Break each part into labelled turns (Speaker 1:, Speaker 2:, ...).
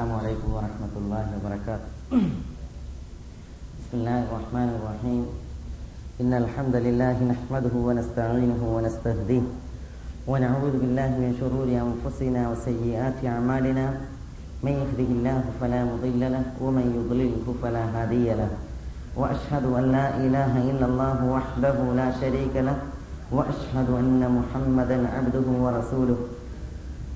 Speaker 1: السلام عليكم ورحمة الله وبركاته بسم الله الرحمن الرحيم إن الحمد لله نحمده ونستعينه ونستهديه ونعوذ بالله من شرور أنفسنا وسيئات أعمالنا من يهده الله فلا مضل له ومن يضلله فلا هادي له وأشهد أن لا إله إلا الله وحده لا شريك له وأشهد أن محمدا عبده ورسوله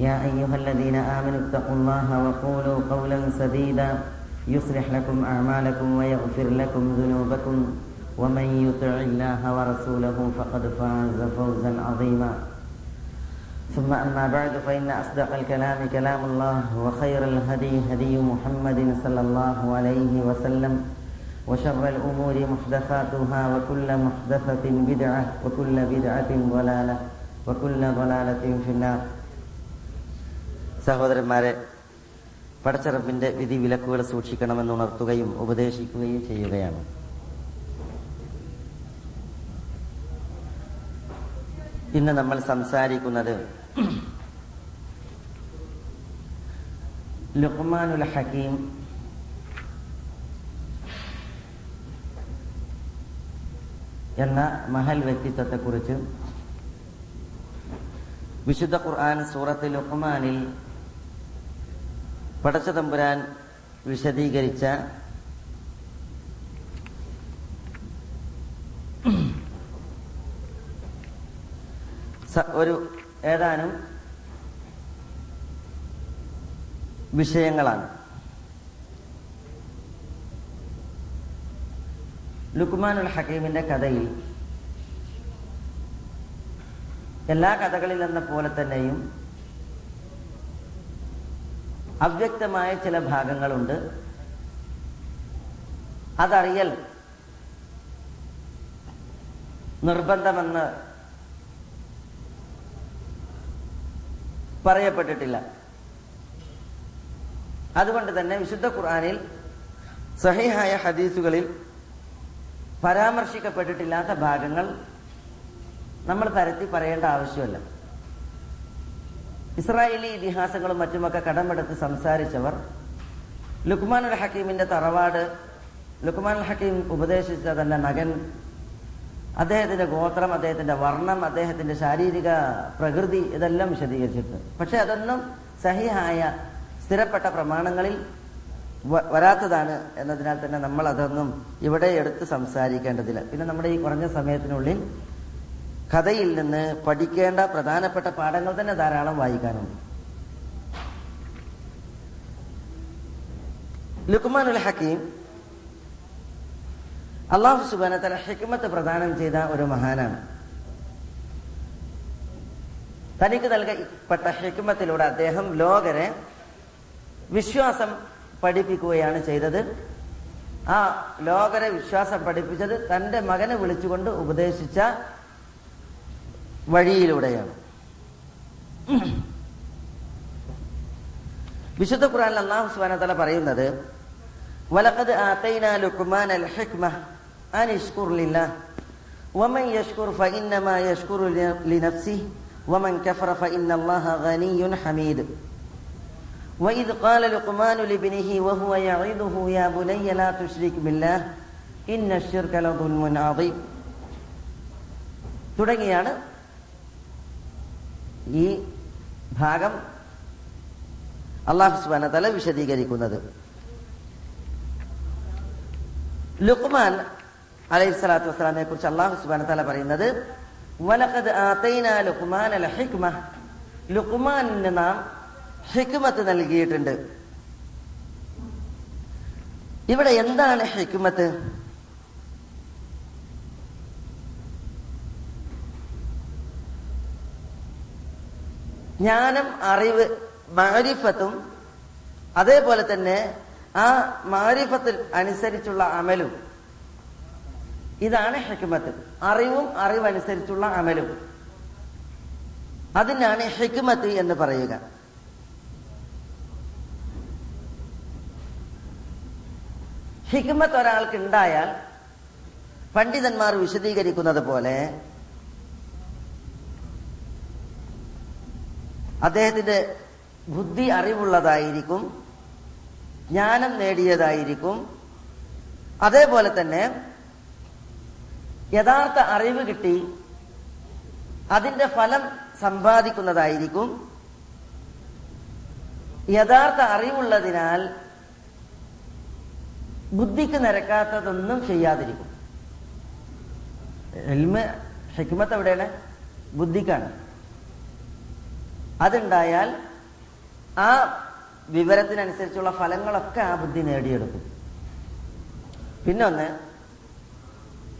Speaker 1: يا أيها الذين آمنوا اتقوا الله وقولوا قولا سديدا يصلح لكم أعمالكم ويغفر لكم ذنوبكم ومن يطع الله ورسوله فقد فاز فوزا عظيما. ثم أما بعد فإن أصدق الكلام كلام الله وخير الهدي هدي محمد صلى الله عليه وسلم وشر الأمور محدثاتها وكل محدثة بدعة وكل بدعة ضلالة وكل ضلالة في النار. സഹോദരന്മാരെ പടച്ചറപ്പിന്റെ വിധി വിലക്കുകൾ സൂക്ഷിക്കണമെന്ന് ഉണർത്തുകയും ഉപദേശിക്കുകയും ചെയ്യുകയാണ്. ഇന്ന് നമ്മൾ സംസാരിക്കുന്നത് ലുഖ്മാനുൽ ഹക്കീം എന്ന മഹൽ വ്യക്തിത്വത്തെക്കുറിച്ച് വിശുദ്ധ ഖുർആൻ സൂറത്ത് ലുഖ്മാനിൽ പടച്ച തമ്പുരാൻ വിശദീകരിച്ച ഒരു ഏതാനും വിഷയങ്ങളാണ്. ലുക്മാനുൽ ഹക്കീമിന്റെ കഥയിൽ എല്ലാ കഥകളിൽ എന്ന പോലെ തന്നെയും അവ്യക്തമായ ചില ഭാഗങ്ങളുണ്ട്. അതറിയൽ നിർബന്ധമെന്ന് പറയപ്പെട്ടിട്ടില്ല. അതുകൊണ്ട് തന്നെ വിശുദ്ധ ഖുർആാനിൽ സഹിഹായ ഹദീസുകളിൽ പരാമർശിക്കപ്പെട്ടിട്ടില്ലാത്ത ഭാഗങ്ങൾ നമ്മൾ തരത്തി പറയേണ്ട ആവശ്യമല്ല. ഇസ്രായേലി ഇതിഹാസങ്ങളും മറ്റുമൊക്കെ കടമെടുത്ത് സംസാരിച്ചവർ ലുക്മാൻ ഉൽ ഹക്കീമിന്റെ തറവാട് ലുക്മാൻ ഉൽ ഹക്കീം ഉപദേശിച്ച തന്റെ മകൻ അദ്ദേഹത്തിന്റെ ഗോത്രം അദ്ദേഹത്തിന്റെ വർണം അദ്ദേഹത്തിന്റെ ശാരീരിക പ്രകൃതി ഇതെല്ലാം വിശദീകരിച്ചിട്ടുണ്ട്. പക്ഷെ അതൊന്നും സഹിഹായ സ്ഥിരപ്പെട്ട പ്രമാണങ്ങളിൽ വരാത്തതാണ് എന്നതിനാൽ തന്നെ നമ്മൾ അതൊന്നും ഇവിടെ എടുത്ത് സംസാരിക്കേണ്ടതില്ല. പിന്നെ നമ്മുടെ ഈ കുറഞ്ഞ സമയത്തിനുള്ളിൽ കഥയിൽ നിന്ന് പഠിക്കേണ്ട പ്രധാനപ്പെട്ട പാഠങ്ങൾ തന്നെ ധാരാളം വായിക്കാനുണ്ട്. ലുക്മാനുൽ ഹക്കീം അള്ളാഹു സുബാന തല ഹിക്മത്ത് പ്രദാനം ചെയ്ത ഒരു മഹാനാണ്. തനിക്ക് നൽകപ്പെട്ട ഹിക്മത്തിലൂടെ അദ്ദേഹം ലോകരെ വിശ്വാസം പഠിപ്പിക്കുകയാണ് ചെയ്തത്. ആ ലോകരെ വിശ്വാസം പഠിപ്പിച്ചത് തന്റെ മകനെ വിളിച്ചുകൊണ്ട് ഉപദേശിച്ച വഴിയിലൂടെയാണ് വിശുദ്ധ ഖുർആൻ അള്ളാഹു സുബാന പറയുന്നത് വലഖദ് ആതൈന ലുക്മാൻ അൽ ഹിക്മ അൻ ഇഷ്കുർ ലില്ലാഹ് വമൻ യഷ്കുർ ഫഇന്നമാ യഷ്കുറു ലിനഫ്സിഹി വമൻ കഫറ ഫഇന്ന അല്ലാഹ ഗനിയ്യുൻ ഹമീദ് وإذ قال لقمان لابنه وهو يعظه يا بني لا تشرك بالله إن الشرك لظلم عظيم തുടങ്ങിയാണ് ഈ ഭാഗം അള്ളാഹു സുബാന തല വിശദീകരിക്കുന്നത്. ലുക്മാൻ അലൈഹി സ്വലാത്തു വസ്സലാമിനെ കുറിച്ച് അള്ളാഹു സുബാന തല പറയുന്നത് ലുക്മാനിന് നാം ഹിക്മത്ത് നൽകിയിട്ടുണ്ട്. ഇവിടെ എന്താണ് ഹിക്മത്ത്? ജ്ഞാനം അറിവ് മാരിഫത്തും അതേപോലെ തന്നെ ആ മാരിഫത്തിൽ അനുസരിച്ചുള്ള അമലും. ഇതാണ് ഹിക്മത്ത്. അറിവും അറിവനുസരിച്ചുള്ള അമലും. അതിനാണ് ഹെക്കുമത്ത് എന്ന് പറയുക. ഹിക്മത്ത് ഒരാൾക്ക് ഉണ്ടായാൽ പണ്ഡിതന്മാർ വിശദീകരിക്കുന്നത് പോലെ അദ്ദേഹത്തിന്റെ ബുദ്ധി അറിവുള്ളതായിരിക്കും ജ്ഞാനം നേടിയതായിരിക്കും. അതേപോലെ തന്നെ യഥാർത്ഥ അറിവ് കിട്ടി അതിന്റെ ഫലം സമ്പാദിക്കുന്നതായിരിക്കും. യഥാർത്ഥ അറിവുള്ളതിനാൽ ബുദ്ധിക്ക് നിരക്കാത്തതൊന്നും ചെയ്യാതിരിക്കും. എൽമ ഹിക്മത്ത് എവിടെയാണ്? ബുദ്ധിക്കാണ്. അതുണ്ടായാൽ ആ വിവരത്തിനനുസരിച്ചുള്ള ഫലങ്ങളൊക്കെ ആ ബുദ്ധി നേടിയെടുക്കും. പിന്നൊന്ന്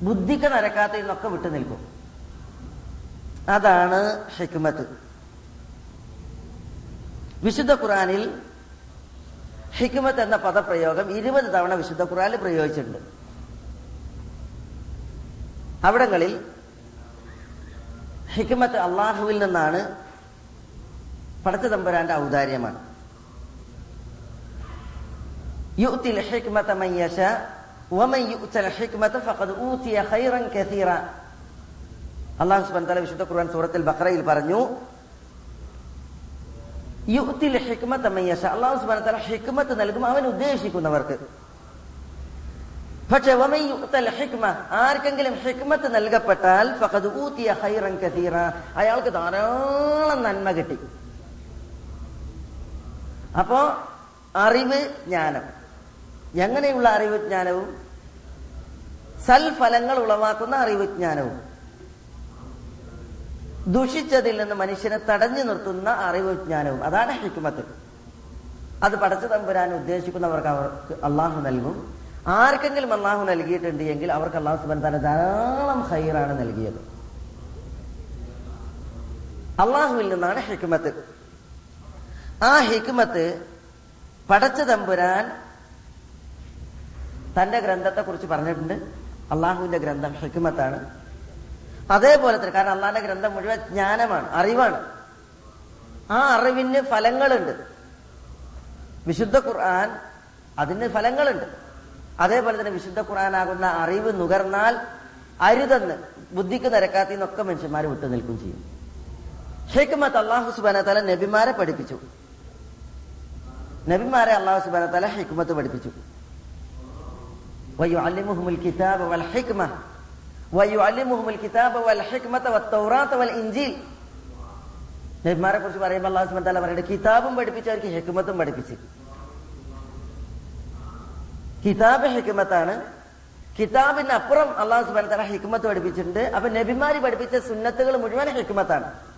Speaker 1: ബുദ്ധിക്ക് നരക്കാത്ത നിന്നൊക്കെ വിട്ടു നിൽക്കും. അതാണ് ഹിക്മത്ത്. വിശുദ്ധ ഖുറാനിൽ ഹിക്മത്ത് എന്ന പദപ്രയോഗം ഇരുപത് തവണ വിശുദ്ധ ഖുറാനിൽ പ്രയോഗിച്ചിട്ടുണ്ട്. അവിടങ്ങളിൽ ഹിക്മത്ത് അള്ളാഹുവിൽ നിന്നാണ് പടച്ച തമ്പുരാന്റെ ഔദാര്യമാണ്. യുത്തിൽ ഹിക്മത മൻ യശാ വമൻ യുഅ്തൽ ഹിക്മത ഫഖദ് ഊതിയ ഖൈറൻ കസീറ. അല്ലാഹു സുബ്ഹാനഹു വ വിശുദ്ധ ഖുർആൻ സൂറത്തുൽ ബഖറയിൽ പറഞ്ഞു യുത്തിൽ ഹിക്മത മൻ യശാ അല്ലാഹു സുബ്ഹാനഹു വ ഹിക്മത്ത് നൽകും അവൻ ഉദ്ദേശിക്കുന്നവർക്ക്. പക്ഷെ ഹിക്മ ആർക്കെങ്കിലും ഹിക്മത്ത് നൽകപ്പെട്ടാൽ ഫഖദ് ഊതിയ ഖൈറൻ കസീറ. അയാൾക്ക് ധാരാളം നന്മ കിട്ടി. അപ്പോ അറിവ് ജ്ഞാനം. എങ്ങനെയുള്ള അറിവ് ജ്ഞാനവും? സൽഫലങ്ങൾ ഉളവാക്കുന്ന അറിവ് ജ്ഞാനവും. ദുഷിച്ചതിൽ നിന്ന് മനുഷ്യനെ തടഞ്ഞു നിർത്തുന്ന അറിവ് ജ്ഞാനവും. അതാണ് ഹിക്മത്ത്. അത് പടച്ചു തമ്പുരാൻ ഉദ്ദേശിക്കുന്നവർക്ക് അവർക്ക് അള്ളാഹു നൽകും. ആർക്കെങ്കിലും അള്ളാഹു നൽകിയിട്ടുണ്ട് എങ്കിൽ അവർക്ക് അള്ളാഹു സുബൻ തന്നെ ധാരാളം ഹൈറാണ് നൽകിയത്. അള്ളാഹുവിൽ നിന്നാണ് ഹിക്മത്ത്. ആ ഹിക്മത്ത് പടച്ച തമ്പുരാൻ തന്റെ ഗ്രന്ഥത്തെ കുറിച്ച് പറഞ്ഞിട്ടുണ്ട്. അള്ളാഹുവിന്റെ ഗ്രന്ഥം ഹിക്മത്താണ്. അതേപോലെ തന്നെ കാരണം അള്ളാഹിന്റെ ഗ്രന്ഥം മുഴുവൻ ജ്ഞാനമാണ് അറിവാണ്. ആ അറിവിന് ഫലങ്ങളുണ്ട്. വിശുദ്ധ ഖുർആൻ അതിന് ഫലങ്ങളുണ്ട്. അതേപോലെ തന്നെ വിശുദ്ധ ഖുർആനാകുന്ന അറിവ് നുകർന്നാൽ അരുതെന്ന് ബുദ്ധിക്ക് നിരക്കാത്തിന്നൊക്കെ മനുഷ്യന്മാരെ വിട്ടു നിൽക്കും ചെയ്യും. ഹിക്മത്ത് അള്ളാഹു സുബാന തല നബിമാരെ പഠിപ്പിച്ചു. നബിമാരെ അള്ളാഹു സുബാന തല ഹിക്മത്ത് പഠിപ്പിച്ചു. നബിമാരെ കുറിച്ച് പറയുമ്പോൾ അള്ളാഹു സുബാൻ തല പറയുന്നത് കിതാബും പഠിപ്പിച്ചു അവർക്ക് ഹിക്മത്തും പഠിപ്പിച്ചു. കിതാബ് ഹിക്മത്താണ്. കിതാബിനപ്പുറം അള്ളാഹു സുബാൻ തല ഹിക്മത്ത് പഠിപ്പിച്ചിട്ടുണ്ട്. അപ്പൊ നബിമാര് പഠിപ്പിച്ച സുന്നത്തുകൾ മുഴുവൻ ഹിക്മത്താണ്.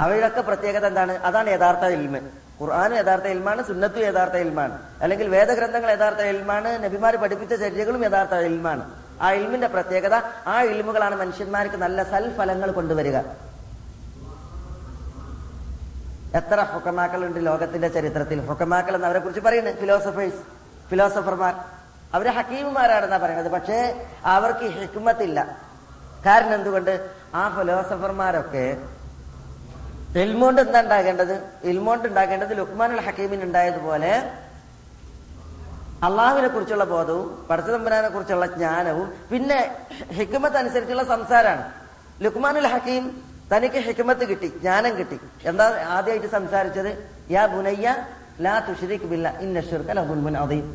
Speaker 1: അവയുടെയൊക്കെ പ്രത്യേകത എന്താണ്? അതാണ് യഥാർത്ഥ ഇൽമ്. ഖുർആൻ യഥാർത്ഥ ഇൽമാണ് സുന്നത്തും യഥാർത്ഥ ഇൽമാണ്. അല്ലെങ്കിൽ വേദഗ്രന്ഥങ്ങൾ യഥാർത്ഥ ഇൽമാണ് നബിമാർ പഠിപ്പിച്ച ചര്യകളും യഥാർത്ഥ ഇൽമാണ്. ആ ഇൽമിന്റെ പ്രത്യേകത ആ ഇൽമുകളാണ് മനുഷ്യന്മാർക്ക് നല്ല സൽഫലങ്ങൾ കൊണ്ടുവരിക. എത്ര ഹുക്കമാക്കളുണ്ട് ലോകത്തിന്റെ ചരിത്രത്തിൽ. ഹുക്കമാക്കൾ എന്ന് അവരെ കുറിച്ച് പറയുന്നത് ഫിലോസഫേഴ്സ് ഫിലോസഫർമാർ അവർ ഹക്കീമുമാരാണെന്നാ പറയുന്നത്. പക്ഷേ അവർക്ക് ഹിക്മത്തില്ല. കാരണം എന്തുകൊണ്ട്? ആ ഫിലോസഫർമാരൊക്കെ ഇൽമോണ്ട് എന്താ ഉണ്ടാകേണ്ടത്? ഇൽമോണ്ട് ഉണ്ടാകേണ്ടത് അൽ ഹക്കീമിന് ഉണ്ടായതുപോലെ അള്ളാഹുവിനെ കുറിച്ചുള്ള ബോധവും പടച്ചതമ്പുരാനെ കുറിച്ചുള്ള ജ്ഞാനവും പിന്നെ ഹിക്മത്ത് അനുസരിച്ചുള്ള സംസാരമാണ് ലുക്മാനുൽ ഹക്കീം തനിക്ക് ഹിക്മത്ത് കിട്ടി ജ്ഞാനം കിട്ടി. എന്താ ആദ്യമായിട്ട് സംസാരിച്ചത്? യാ ബുനയ്യ ലാ തുഷിരിക് ബില്ല ഇന്ന ഷിർക്ക് ലഹുൽമുൻ അദീം.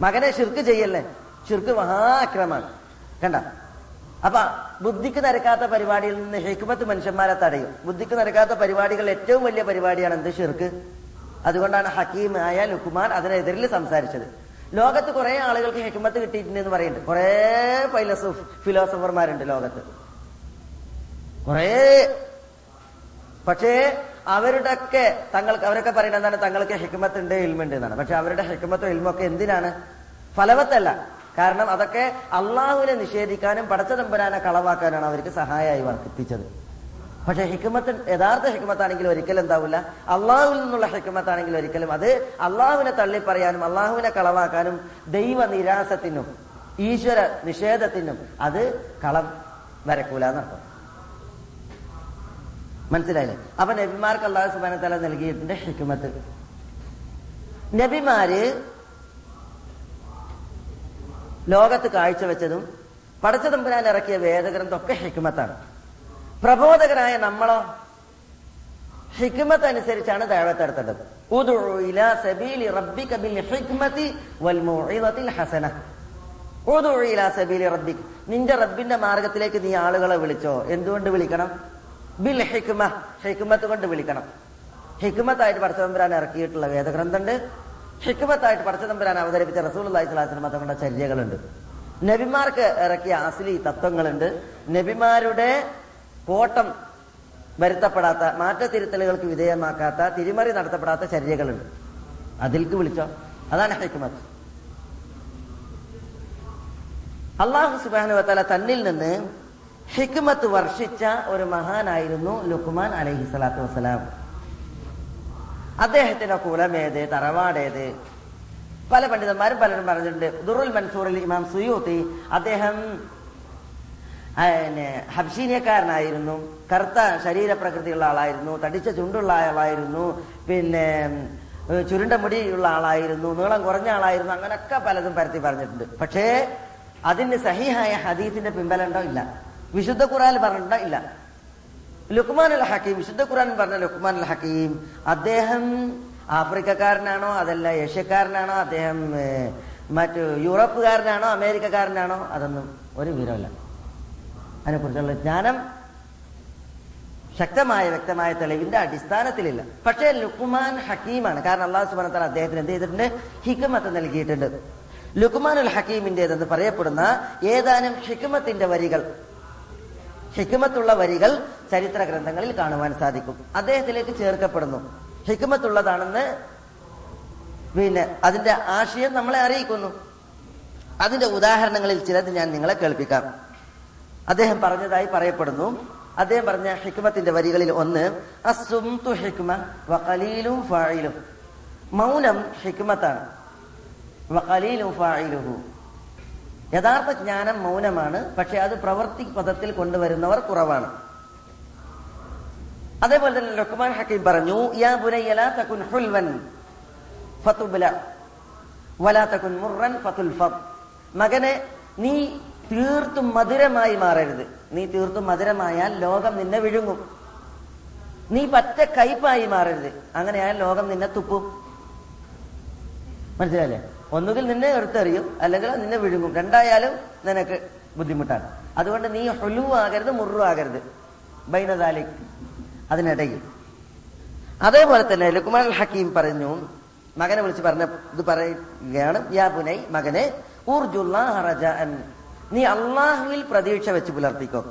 Speaker 1: മകനെ ഷിർക്ക് ചെയ്യല്ലേ? ഷിർക്ക് മഹാക്രമാണ് കണ്ട? അപ്പൊ ബുദ്ധിക്ക് നിരക്കാത്ത പരിപാടിയിൽ നിന്ന് ഹെക്മത്ത് മനുഷ്യന്മാരെ തടയും. ബുദ്ധിക്ക് നിരക്കാത്ത പരിപാടികൾ ഏറ്റവും വലിയ പരിപാടിയാണ് എന്ത്? ഷിർക്ക്. അതുകൊണ്ടാണ് ഹക്കീം ആയ ലുക്കുമാൻ അതിനെതിരിൽ സംസാരിച്ചത്. ലോകത്ത് കുറെ ആളുകൾക്ക് ഹെക്മത്ത് കിട്ടിയിട്ടുണ്ട് എന്ന് പറയുന്നുണ്ട്. കുറെ ഫൈലസോഫ് ഫിലോസഫർമാരുണ്ട് ലോകത്ത്. കുറെ. പക്ഷേ അവരുടെയൊക്കെ തങ്ങൾക്ക് അവരൊക്കെ പറയുന്നത് എന്താണ്? തങ്ങൾക്ക് ഹെക്മത്ത് ഉണ്ട് ഇൽമുണ്ട് എന്നാണ്. പക്ഷെ അവരുടെ ഹെക്മത്തോ ഇൽമൊക്കെ എന്തിനാണ്? ഫലവത്തല്ല. കാരണം അതൊക്കെ അള്ളാഹുവിനെ നിഷേധിക്കാനും പടച്ചതമ്പരാനെ കളവാക്കാനാണ് അവർക്ക് സഹായമായി വർദ്ധിപ്പിച്ചത് പക്ഷെ ഹിക്മത്ത് യഥാർത്ഥ ഹിക്കുമത്താണെങ്കിൽ ഒരിക്കലും എന്താവില്ല. അള്ളാഹുവിൽ നിന്നുള്ള ഹിക്കുമത്താണെങ്കിൽ ഒരിക്കലും അത് അള്ളാഹുവിനെ തള്ളിപ്പറയാനും അള്ളാഹുവിനെ കളവാക്കാനും ദൈവ നിരാസത്തിനും ഈശ്വര നിഷേധത്തിനും അത് കളം വരക്കൂല എന്നർത്ഥം മനസ്സിലായില്ലേ? അപ്പൊ നബിമാർക്ക് അള്ളാഹു സുബാന തല നൽകിയിട്ടുണ്ട് ഹിക്മത്ത്. നബിമാര് ലോകത്ത് കാഴ്ചവെച്ചതും പടച്ച തമ്പുരാൻ ഇറക്കിയ വേദഗ്രന്ഥമൊക്കെ ഹിക്മത്താണ്. പ്രബോധകരായ നമ്മളോ ഹിക്മത്ത് അനുസരിച്ചാണ് ദൈവത്തെടുത്തേണ്ടത് നിന്റെ റബ്ബിന്റെ മാർഗത്തിലേക്ക് നീ ആളുകളെ വിളിച്ചോ? എന്തുകൊണ്ട് വിളിക്കണം? ബിൽ ഹിക്മ. ഹിക്മത്ത് കൊണ്ട് വിളിക്കണം. ഹിക്മത്തായിട്ട് പടച്ചതമ്പുരാൻ ഇറക്കിയിട്ടുള്ള വേദഗ്രന്ഥമുണ്ട്. ഹിക്മത്തായിട്ട് പടച്ചതമ്പുരാൻ അവതരിപ്പിച്ച റസൂൽ അള്ളഹി സ്വലാസിന് തങ്ങളുടെ ചര്യകളുണ്ട് നബിമാർക്ക് ഇറക്കിയ അസ്ലി തത്വങ്ങളുണ്ട്. നബിമാരുടെ കോട്ടം വരുത്തപ്പെടാത്ത മാറ്റത്തിരുത്തലുകൾക്ക് വിധേയമാക്കാത്ത തിരിമറി നടത്തപ്പെടാത്ത ചര്യകളുണ്ട് അതിൽക്ക് വിളിച്ചോ? അതാണ് ഹിക്മത്ത്. അള്ളാഹു സുബാന തന്നിൽ നിന്ന് ഹിക്മത്ത് വർഷിച്ച ഒരു മഹാനായിരുന്നു ലുക്മാൻ അലഹി സ്വലാത്തു വസ്സലാം. അദ്ദേഹത്തിന്റെ കുലമേത് തറവാടേത്? പല പണ്ഡിതന്മാരും പലരും പറഞ്ഞിട്ടുണ്ട്. ദുറുൽ മൻസൂറിൽ ഇമാം സുയൂത്തി അദ്ദേഹം ഹബ്ഷീനിയക്കാരനായിരുന്നു കറുത്ത ശരീരപ്രകൃതിയുള്ള ആളായിരുന്നു. തടിച്ച ചുണ്ടുള്ള ആളായിരുന്നു. പിന്നെ ചുരുണ്ട മുടിയുള്ള ആളായിരുന്നു. നീളം കുറഞ്ഞ ആളായിരുന്നു. അങ്ങനൊക്കെ പലതും പരത്തി പറഞ്ഞിട്ടുണ്ട്. പക്ഷേ അതിന് സഹിഹായ ഹദീസിന്റെ പിമ്പലുണ്ടോ ഇല്ല. വിശുദ്ധ ഖുറാൻ പറഞ്ഞിട്ടുണ്ടോ? ഇല്ല. ലുക്മാൻ അൽ ഹക്കീം വിശുദ്ധ ഖുറാൻ പറഞ്ഞ ലുക്മാൻ അൽ ഹക്കീം അദ്ദേഹം ആഫ്രിക്കക്കാരനാണോ അതല്ല ഏഷ്യക്കാരനാണോ അദ്ദേഹം മറ്റു യൂറോപ്പുകാരനാണോ അമേരിക്കക്കാരനാണോ അതൊന്നും ഒരു വിവരമില്ല അതിനെക്കുറിച്ചുള്ള ജ്ഞാനം ശക്തമായ വ്യക്തമായ തെളിവിന്റെ അടിസ്ഥാനത്തിലില്ല. പക്ഷേ ലുക്മാൻ ഹക്കീമാണ്. കാരണം അള്ളാഹു സുബാനത്താൽ അദ്ദേഹത്തിന് എന്ത് ചെയ്തിട്ടുണ്ട്? ഹിക്മത്ത് നൽകിയിട്ടുണ്ട്. ലുക്മാൻ അൽ ഹക്കീമിന്റേതെന്ന് പറയപ്പെടുന്ന ഏതാനും ഹിക്മത്തിന്റെ വരികൾ ഹിക്മത്തുള്ള വരികൾ ചരിത്ര ഗ്രന്ഥങ്ങളിൽ കാണുവാൻ സാധിക്കും. അദ്ദേഹത്തിലേക്ക് ചേർക്കപ്പെടുന്നു. ഹിക്മത്തുള്ളതാണെന്ന് പിന്നെ അതിന്റെ ആശയം നമ്മളെ അറിയിക്കുന്നു. അതിന്റെ ഉദാഹരണങ്ങളിൽ ചിലത് ഞാൻ നിങ്ങളെ കേൾപ്പിക്കാം. അദ്ദേഹം പറഞ്ഞതായി പറയപ്പെടുന്നു. അദ്ദേഹം പറഞ്ഞ ഹിക്മത്തിന്റെ വരികളിൽ ഒന്ന് അസുംതു മൗനം ഹിക്മത്താണ്. യഥാർത്ഥ ജ്ഞാനം മൗനമാണ് പക്ഷെ അത് പ്രവർത്തി പദത്തിൽ കൊണ്ടുവരുന്നവർ കുറവാണ്. അതേപോലെ തന്നെ ലുക്മാൻ ഹക്കീം പറഞ്ഞു യാ ബുനയ്യല തകുൻ ഹുൽവൻ ഫതുബല വലാ തകുൻ മുർറൻ ഫതുൽഫദ്. മകനെ നീ തീർത്തും മധുരമായി മാറരുത്. നീ തീർത്തും മധുരമായാൽ ലോകം നിന്നെ വിഴുങ്ങും. നീ പറ്റ കയ്പായി മാറരുത്. അങ്ങനെയായാൽ ലോകം നിന്നെ തുപ്പും. മനസ്സിലായില്ലേ? ഒന്നുകിൽ നിന്നെ എടുത്തെറിയും അല്ലെങ്കിൽ നിന്നെ വിഴുങ്ങും. രണ്ടായാലും നിനക്ക് ബുദ്ധിമുട്ടാണ്. അതുകൊണ്ട് നീ ഹൊലു ആകരുത് മുറു ആകരുത്. ബൈനദാലി അതിനിടയിൽ. അതേപോലെ തന്നെ ലുക്മാൻ ഹക്കീം പറഞ്ഞു മകനെ വിളിച്ച് പറഞ്ഞ ഇത് പറയുകയാണ് യാ പുനൈ മകനെ ഊർജുല്ലാഹ റജാഅൻ. നീ അള്ളാഹുവിൽ പ്രതീക്ഷ വെച്ച് പുലർത്തിക്കോ.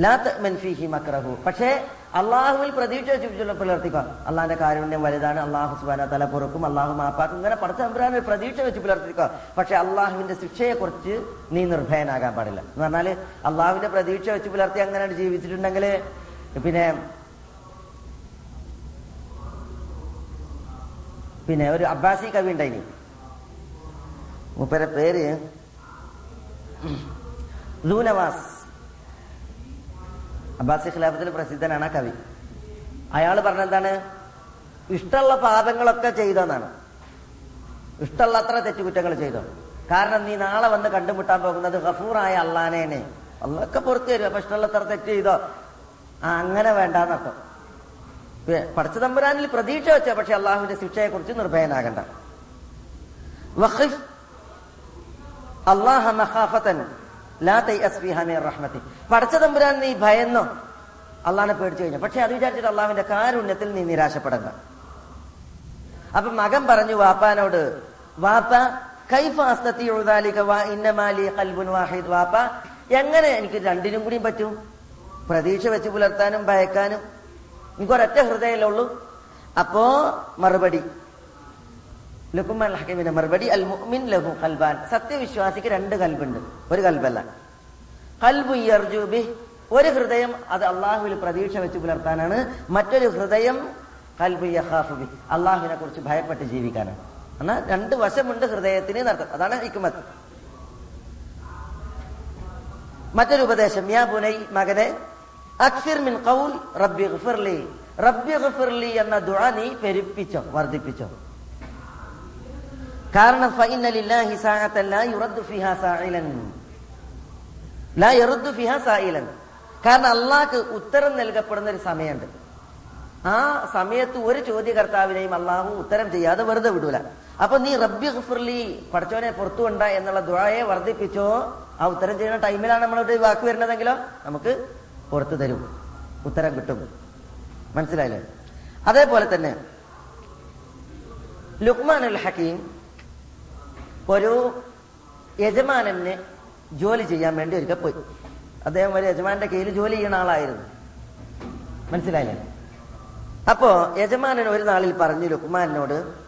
Speaker 1: ലാ മൻഫിഹി ഫീഹി മക്രഹു. പക്ഷേ അള്ളാഹുവിൽ പ്രതീക്ഷ വെച്ച് പുലർത്തിക്കോ അള്ളാഹിന്റെ കാരുണ്യം വലുതാണ്. അള്ളാഹു സുബാന തല പൊറുക്കും. അള്ളാഹു മാപ്പാക്കും. ഇങ്ങനെ പഠിച്ച അമ്പുരാൻ പ്രതീക്ഷ വെച്ച് പുലർത്തിക്കുക പക്ഷെ അള്ളാഹുവിന്റെ ശിക്ഷയെ കുറിച്ച് നീ നിർഭയനാകാൻ പാടില്ല. എന്ന് പറഞ്ഞാൽ അള്ളാഹുവിന്റെ പ്രതീക്ഷ വെച്ച് പുലർത്തി അങ്ങനെ ജീവിച്ചിട്ടുണ്ടെങ്കിൽ പിന്നെ പിന്നെ ഒരു അബ്ബാസി കവി ഉണ്ടായി മൂപ്പരെ പേര് ലൂനവാസ്. അബ്ബാസി ഖിലാഫത്തിൽ പ്രസിദ്ധനാണ് ആ കവി. അയാൾ പറഞ്ഞെന്താണ്? ഇഷ്ടമുള്ള പാപങ്ങളൊക്കെ ചെയ്തെന്നാണ് ഇഷ്ടമുള്ള അത്ര തെറ്റുകുറ്റങ്ങൾ ചെയ്തോ. കാരണം നീ നാളെ വന്ന് കണ്ടുമുട്ടാൻ പോകുന്നത് ഗഫൂറായ അള്ളാനേനെ അള്ളൊക്കെ പുറത്തു തരും അപ്പൊ ഇഷ്ടമുള്ള അത്ര തെറ്റ് ചെയ്തോ? ആ അങ്ങനെ വേണ്ടാന്നർത്ഥം പഠിച്ച തമ്പുരാനിൽ പ്രതീക്ഷ വെച്ച പക്ഷെ അള്ളാഹുവിന്റെ ശിക്ഷയെ കുറിച്ച് നിർഭയനാകണ്ട. വഖിഫ് അള്ളാഹ പടച്ച തമ്പുരാൻ നീ ഭയന്നോ? അള്ളാഹിനെ പേടിച്ചു കഴിഞ്ഞു. പക്ഷെ അത് വിചാരിച്ചിട്ട് അള്ളാഹുവിന്റെ കാരുണ്യത്തിൽ നീ നിരാശപ്പെടണ്ട. അപ്പൊ മകൻ പറഞ്ഞു വാപ്പാനോട് വാപ്പ കൈഫ അസ്തത്തിഉ ദാലിക വ ഇന്നമാ ലി ഖൽബുൻ വാഹിദ്. വാപ്പ എങ്ങനെ എനിക്ക് രണ്ടിനും കൂടിയും പറ്റും? പ്രതീക്ഷ വെച്ച് പുലർത്താനും ഭയക്കാനും എനിക്കൊരൊറ്റ ഹൃദയമല്ലേ ഉള്ളൂ. അപ്പോ മറുപടി അൽ മുഅ്മിൻ ലഹു സത്യവിശ്വാസിക്ക് രണ്ട് കൽബുണ്ട്. ഒരു കൽബല്ല. കൽബു യർജു ബിഹ്.
Speaker 2: ഒരു ഹൃദയം അത് അള്ളാഹുവിൽ പ്രതീക്ഷ വെച്ച് പുലർത്താനാണ്. മറ്റൊരു ഹൃദയം കൽബു യഹാഫുബി അള്ളാഹുവിനെ കുറിച്ച് ഭയപ്പെട്ട് ജീവിക്കാനാണ്. എന്നാൽ രണ്ട് വശമുണ്ട് ഹൃദയത്തിന് നടത്തും അതാണ് ഹിക്മത്ത്. മറ്റൊരു ഉപദേശം. യാ പുനൈ മകനെ അക്സിർ മിൻ ഖൗൽ റബ്ബി ഗഫിർലി. റബ്ബി ഗഫിർലി എന്ന ദുആ നീ പെരുപ്പിച്ചോ വർദ്ധിപ്പിച്ചോ. സായിലൻ കാരണം അള്ളാഹ്ക്ക് ഉത്തരം നൽകപ്പെടുന്ന ഒരു സമയമുണ്ട്. ആ സമയത്ത് ഒരു ചോദ്യകർത്താവിനെയും അള്ളാഹു ഉത്തരം ചെയ്യാതെ വെറുതെ വിടൂല. അപ്പൊ നീ റബ്ബി ഗഫിർലി പഠിച്ചവനെ പുറത്തു കൊണ്ട എന്നുള്ള ദുആയെ വർദ്ധിപ്പിച്ചോ? ആ ഉത്തരം ചെയ്യുന്ന ടൈമിലാണ് നമ്മളോട് വാക്ക് വരുന്നതെങ്കിലോ? നമുക്ക് പുറത്തു തരും. ഉത്തരം കിട്ടും. മനസ്സിലായില്ലേ? അതേപോലെ തന്നെ ലുക്മാനുൽ ഹക്കീം ഒരു യജമാനന് ജോലി ചെയ്യാൻ വേണ്ടി ഒരിക്കൽ പോയി. അദ്ദേഹം ഒരു യജമാന്റെ കയ്യിൽ ജോലി ചെയ്യുന്ന ആളായിരുന്നു. മനസ്സിലായില്ലേ? അപ്പോ യജമാനൻ ഒരു നാളിൽ പറഞ്ഞു ലുക്മാനോട്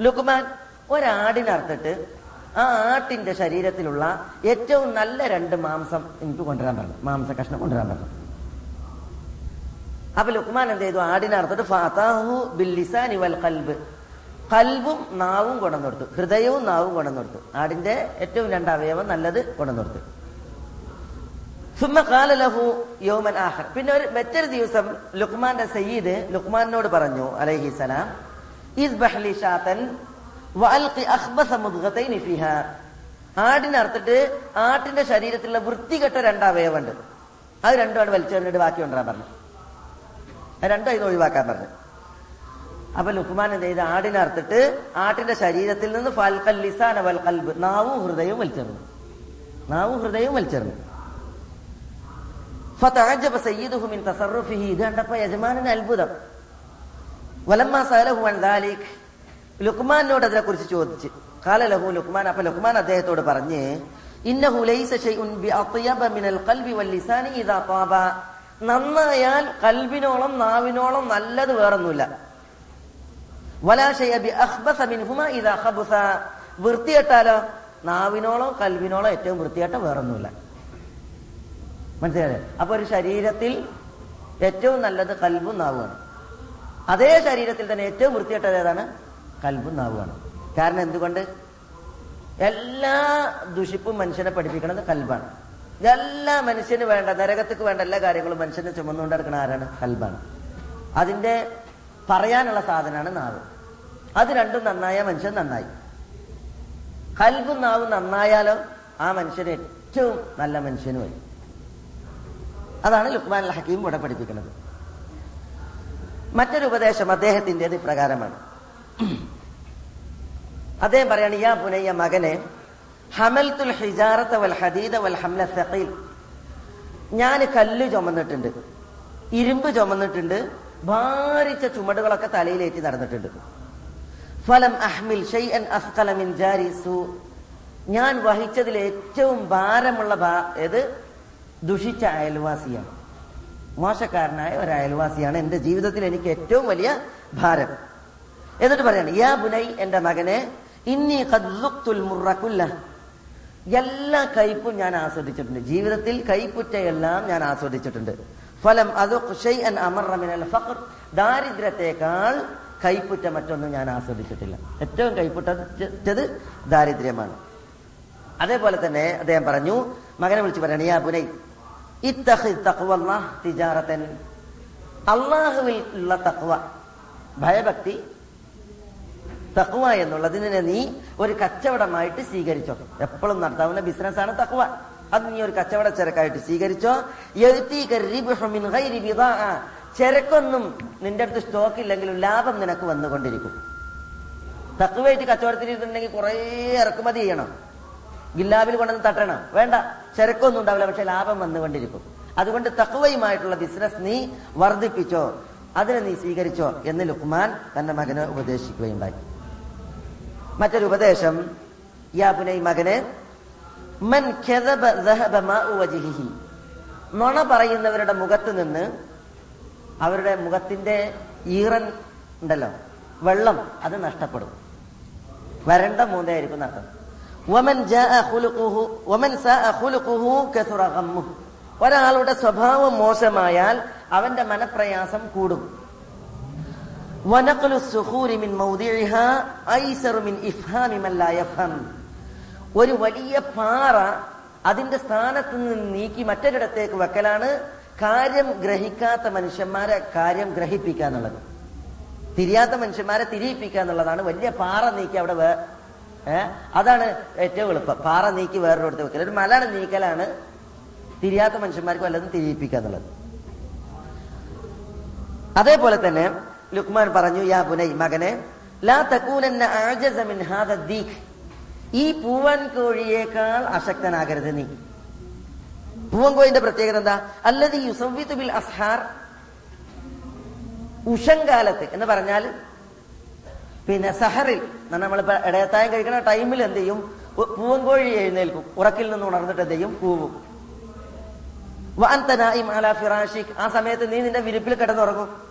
Speaker 2: ലുക്മാൻ ഒരാടിനർത്തിട്ട് ആ ആട്ടിന്റെ ശരീരത്തിലുള്ള ഏറ്റവും നല്ല രണ്ട് മാംസം എനിക്ക് കൊണ്ടുവരാൻ പറഞ്ഞു. മാംസ കഷ്ണം കൊണ്ടുവരാൻ പറഞ്ഞു. അപ്പൊ ലുക്മാൻ എന്ത് ചെയ്തു? ആടിനറുത്തിട്ട് ഫാത്താഹു ബില്ലിസാൻ വൽ കൽബ് കൽബും നാവും കൊണ്ടുവന്നെടുത്തു. ഹൃദയവും നാവും കൊണ്ടുവന്നെടുത്തു. ആടിന്റെ ഏറ്റവും രണ്ട് അവയവം നല്ലത് കൊണ്ടുവന്നെടുത്തു. സുമ്മ കാലലഹു യോമൻ ആഹർ. പിന്നെ ഒരു മറ്റൊരു ദിവസം ലുക്മാന്റെ സയ്യിദ് ലുക്മാനോട് പറഞ്ഞു അലൈഹി സലാം ആടിനർത്തിട്ട് ആട്ടിന്റെ ശരീരത്തിലുള്ള വൃത്തികെട്ട രണ്ടവയവുണ്ട് അത് രണ്ടുമാണ് വലിച്ചെറിഞ്ഞിട്ട് ബാക്കി പറഞ്ഞു രണ്ടും ഇത് ഒഴിവാക്കാൻ പറഞ്ഞു. അപ്പൊ ലുക്മാൻ എന്ത് ചെയ്ത്? ആടിനെ അറുത്തിട്ട് ആട്ടിന്റെ ശരീരത്തിൽ നിന്ന് ഫൽഖൽ ലിസാന വൽ കൽബ് നാവും ഹൃദയവും വലിച്ചെറിഞ്ഞു. നാവും ഹൃദയവും വലിച്ചെറിഞ്ഞു. ഇത് കണ്ടപ്പോ യജമാനന് അത്ഭുതം. ലുക്മാനോട് അതിനെ കുറിച്ച് ചോദിച്ചു. കാല ലഹു ലുക്മാൻ അപ്പൊ ലുക്മാൻ അദ്ദേഹത്തോട് പറഞ്ഞ് ഇന്നഹു ലൈസ നന്നായാൽ കൽബിനോളം നാവിനോളം നല്ലത് വേറൊന്നുമില്ല. വൃത്തിയെട്ടാലോ നാവിനോളോ കൽവിനോളോ ഏറ്റവും വൃത്തിയേട്ട വേറൊന്നുമില്ല. മനസ്സിലായോ അപ്പൊ ഒരു ശരീരത്തിൽ ഏറ്റവും നല്ലത് കൽബും നാവുമാണ്. അതേ ശരീരത്തിൽ തന്നെ ഏറ്റവും വൃത്തിയേട്ടത് ഏതാണ്? കൽബും നാവുമാണ്. കാരണം എന്തുകൊണ്ട്? എല്ലാ ദുഷിപ്പും മനുഷ്യനെ പഠിപ്പിക്കുന്നത് കൽബാണ്. എല്ലാ മനുഷ്യന് വേണ്ട നരകത്തേക്ക് വേണ്ട എല്ലാ കാര്യങ്ങളും മനുഷ്യനെ ചുമന്നുകൊണ്ട് നടക്കുന്ന ആരാണ്? കൽബാണ്. അതിന്റെ പറയാനുള്ള സാധനമാണ് നാവ്. അത് രണ്ടും നന്നായ മനുഷ്യൻ നന്നായി. കൽബും നാവും നന്നായാലോ ആ മനുഷ്യൻ ഏറ്റവും നല്ല മനുഷ്യനുമായി അതാണ് ലുക്മാൻ അൽ ഹക്കീം ഇവിടെ പഠിപ്പിക്കുന്നത്. മറ്റൊരു ഉപദേശം അദ്ദേഹത്തിന്റെത് ഇപ്രകാരമാണ്. അദ്ദേഹം പറയാണ് യാ പുനയ്യ മകനെ ഹമൽത്തുൽ ഹിജാറത്ത വൽ ഹദീദ വൽ ഹംല സഖീൽ. ഞാൻ കല്ല് ചുമന്നിട്ടുണ്ട്. ഇരുമ്പ് ചുമന്നിട്ടുണ്ട്. ഭാരിച്ച ചുമടുകളൊക്കെ തലയിലേറ്റി നടന്നിട്ടുണ്ട്. ഫലം അഹ്മിൽ ഷൈഅൻ അസ്ഖല മിൻ ജാരി സൂ. ഞാൻ വഹിച്ചതിൽ ഏറ്റവും ഭാരമുള്ള ഏത്? ദുഷിച്ച അയൽവാസിയാണ്. മോശക്കാരനായ ഒരു അയൽവാസിയാണ് എന്റെ ജീവിതത്തിൽ എനിക്ക് ഏറ്റവും വലിയ ഭാരം. എന്നിട്ട് പറയാണ് യാ ബുനൈ എന്റെ മകനെ ഇന്നി എല്ലാ കയ്പും ഞാൻ ആസ്വദിച്ചിട്ടുണ്ട്. ജീവിതത്തിൽ കൈപ്പുറ്റയെല്ലാം ഞാൻ ആസ്വദിച്ചിട്ടുണ്ട്. ഫലം അത് അമർമിനൽ ഫഖർ. ദാരിദ്ര്യത്തെക്കാൾ കൈപ്പുറ്റ മറ്റൊന്നും ഞാൻ ആസ്വദിച്ചിട്ടില്ല. ഏറ്റവും കൈപ്പുറ്റത് ദാരിദ്ര്യമാണ്. അതേപോലെ തന്നെ അദ്ദേഹം പറഞ്ഞു മകനെ വിളിച്ച് പറയണ അള്ളാഹുവിൽ ഉള്ള തഖ്വ ഭയഭക്തി തഖ്വ എന്നുള്ളതിനെ നീ ഒരു കച്ചവടമായിട്ട് സ്വീകരിച്ചോ. എപ്പോഴും നടത്താവുന്ന ബിസിനസ്സാണ് തഖ്വ. അത് നീ ഒരു കച്ചവട ചരക്കായിട്ട് സ്വീകരിച്ചോ. ചരക്കൊന്നും നിന്റെ അടുത്ത് സ്റ്റോക്ക് ഇല്ലെങ്കിലും ലാഭം നിനക്ക് വന്നുകൊണ്ടിരിക്കും. തക്കുവായിട്ട് കച്ചവടത്തിൽ ഇരുന്നുണ്ടെങ്കിൽ കുറേ ഇറക്കുമതി ചെയ്യണം. ഗില്ലാബിൽ കൊണ്ടുവന്ന് തട്ടണം. വേണ്ട. ചരക്കൊന്നും ഉണ്ടാവില്ല പക്ഷെ ലാഭം വന്നുകൊണ്ടിരിക്കും. അതുകൊണ്ട് തക്കുവയുമായിട്ടുള്ള ബിസിനസ് നീ വർദ്ധിപ്പിച്ചോ. അതിനെ നീ സ്വീകരിച്ചോ എന്ന് ലുക്മാൻ തന്റെ മകനെ ഉപദേശിക്കുകയുണ്ടായി. മറ്റൊരു ഉപദേശം. യാബുനൈ മകനെ മൻ നുണ പറയുന്നവരുടെ മുഖത്ത് നിന്ന് അവരുടെ മുഖത്തിന്റെ ഈറൻ ഉണ്ടല്ലോ വെള്ളം അത് നഷ്ടപ്പെടും. വരണ്ട മൂന്നയായിരിക്കും നഷ്ടം. ഒരാളുടെ സ്വഭാവം മോശമായാൽ അവന്റെ മനപ്രയാസം കൂടും. മൗദിഇഹാ മിൻ ഇഫ്ഹാമി യഫ്ഹം. ഒരു വലിയ പാറ അതിന്റെ സ്ഥാനത്ത് നിന്ന് നീക്കി മറ്റൊരിടത്തേക്ക് വെക്കലാണ് കാര്യം ഗ്രഹിക്കാത്ത മനുഷ്യന്മാരെ കാര്യം ഗ്രഹിപ്പിക്കുക എന്നുള്ളത് തിരിയാത്ത മനുഷ്യന്മാരെ തിരിയിപ്പിക്കുക എന്നുള്ളതാണ് വലിയ പാറ നീക്കി അവിടെ വേ അതാണ് ഏറ്റവും എളുപ്പം. പാറ നീക്കി വേറൊരിടത്ത് വെക്കൽ. ഒരു മലയുടെ നീക്കലാണ് തിരിയാത്ത മനുഷ്യന്മാർക്ക് വല്ലതും തിരിയിപ്പിക്കുക എന്നുള്ളത് അതേപോലെ തന്നെ ലുക്മാൻ പറഞ്ഞു യാ പുനൈ മകനെ ലാ ഈ പൂവൻ കോഴിയേക്കാൾ അശക്തനാകരുത് നീ. പൂവൻ കോഴിന്റെ പ്രത്യേകത എന്താ? അല്ലത് യുസവിത്ത് ബിൽ അസ്ഹാർ. ഉഷങ്കാലത്ത് എന്ന് പറഞ്ഞാൽ പിന്നെ സഹറിൽ നമ്മൾ ഇടയത്തായം കഴിക്കുന്ന ടൈമിൽ എന്ത് ചെയ്യും? പൂവൻ കോഴി എഴുന്നേൽക്കും. ഉറക്കിൽ നിന്ന് ഉണർന്നിട്ട് എന്ത് ചെയ്യും? പൂവും ആ സമയത്ത് നീ നിന്റെ വിരിപ്പിൽ കിടന്നുറങ്ങും.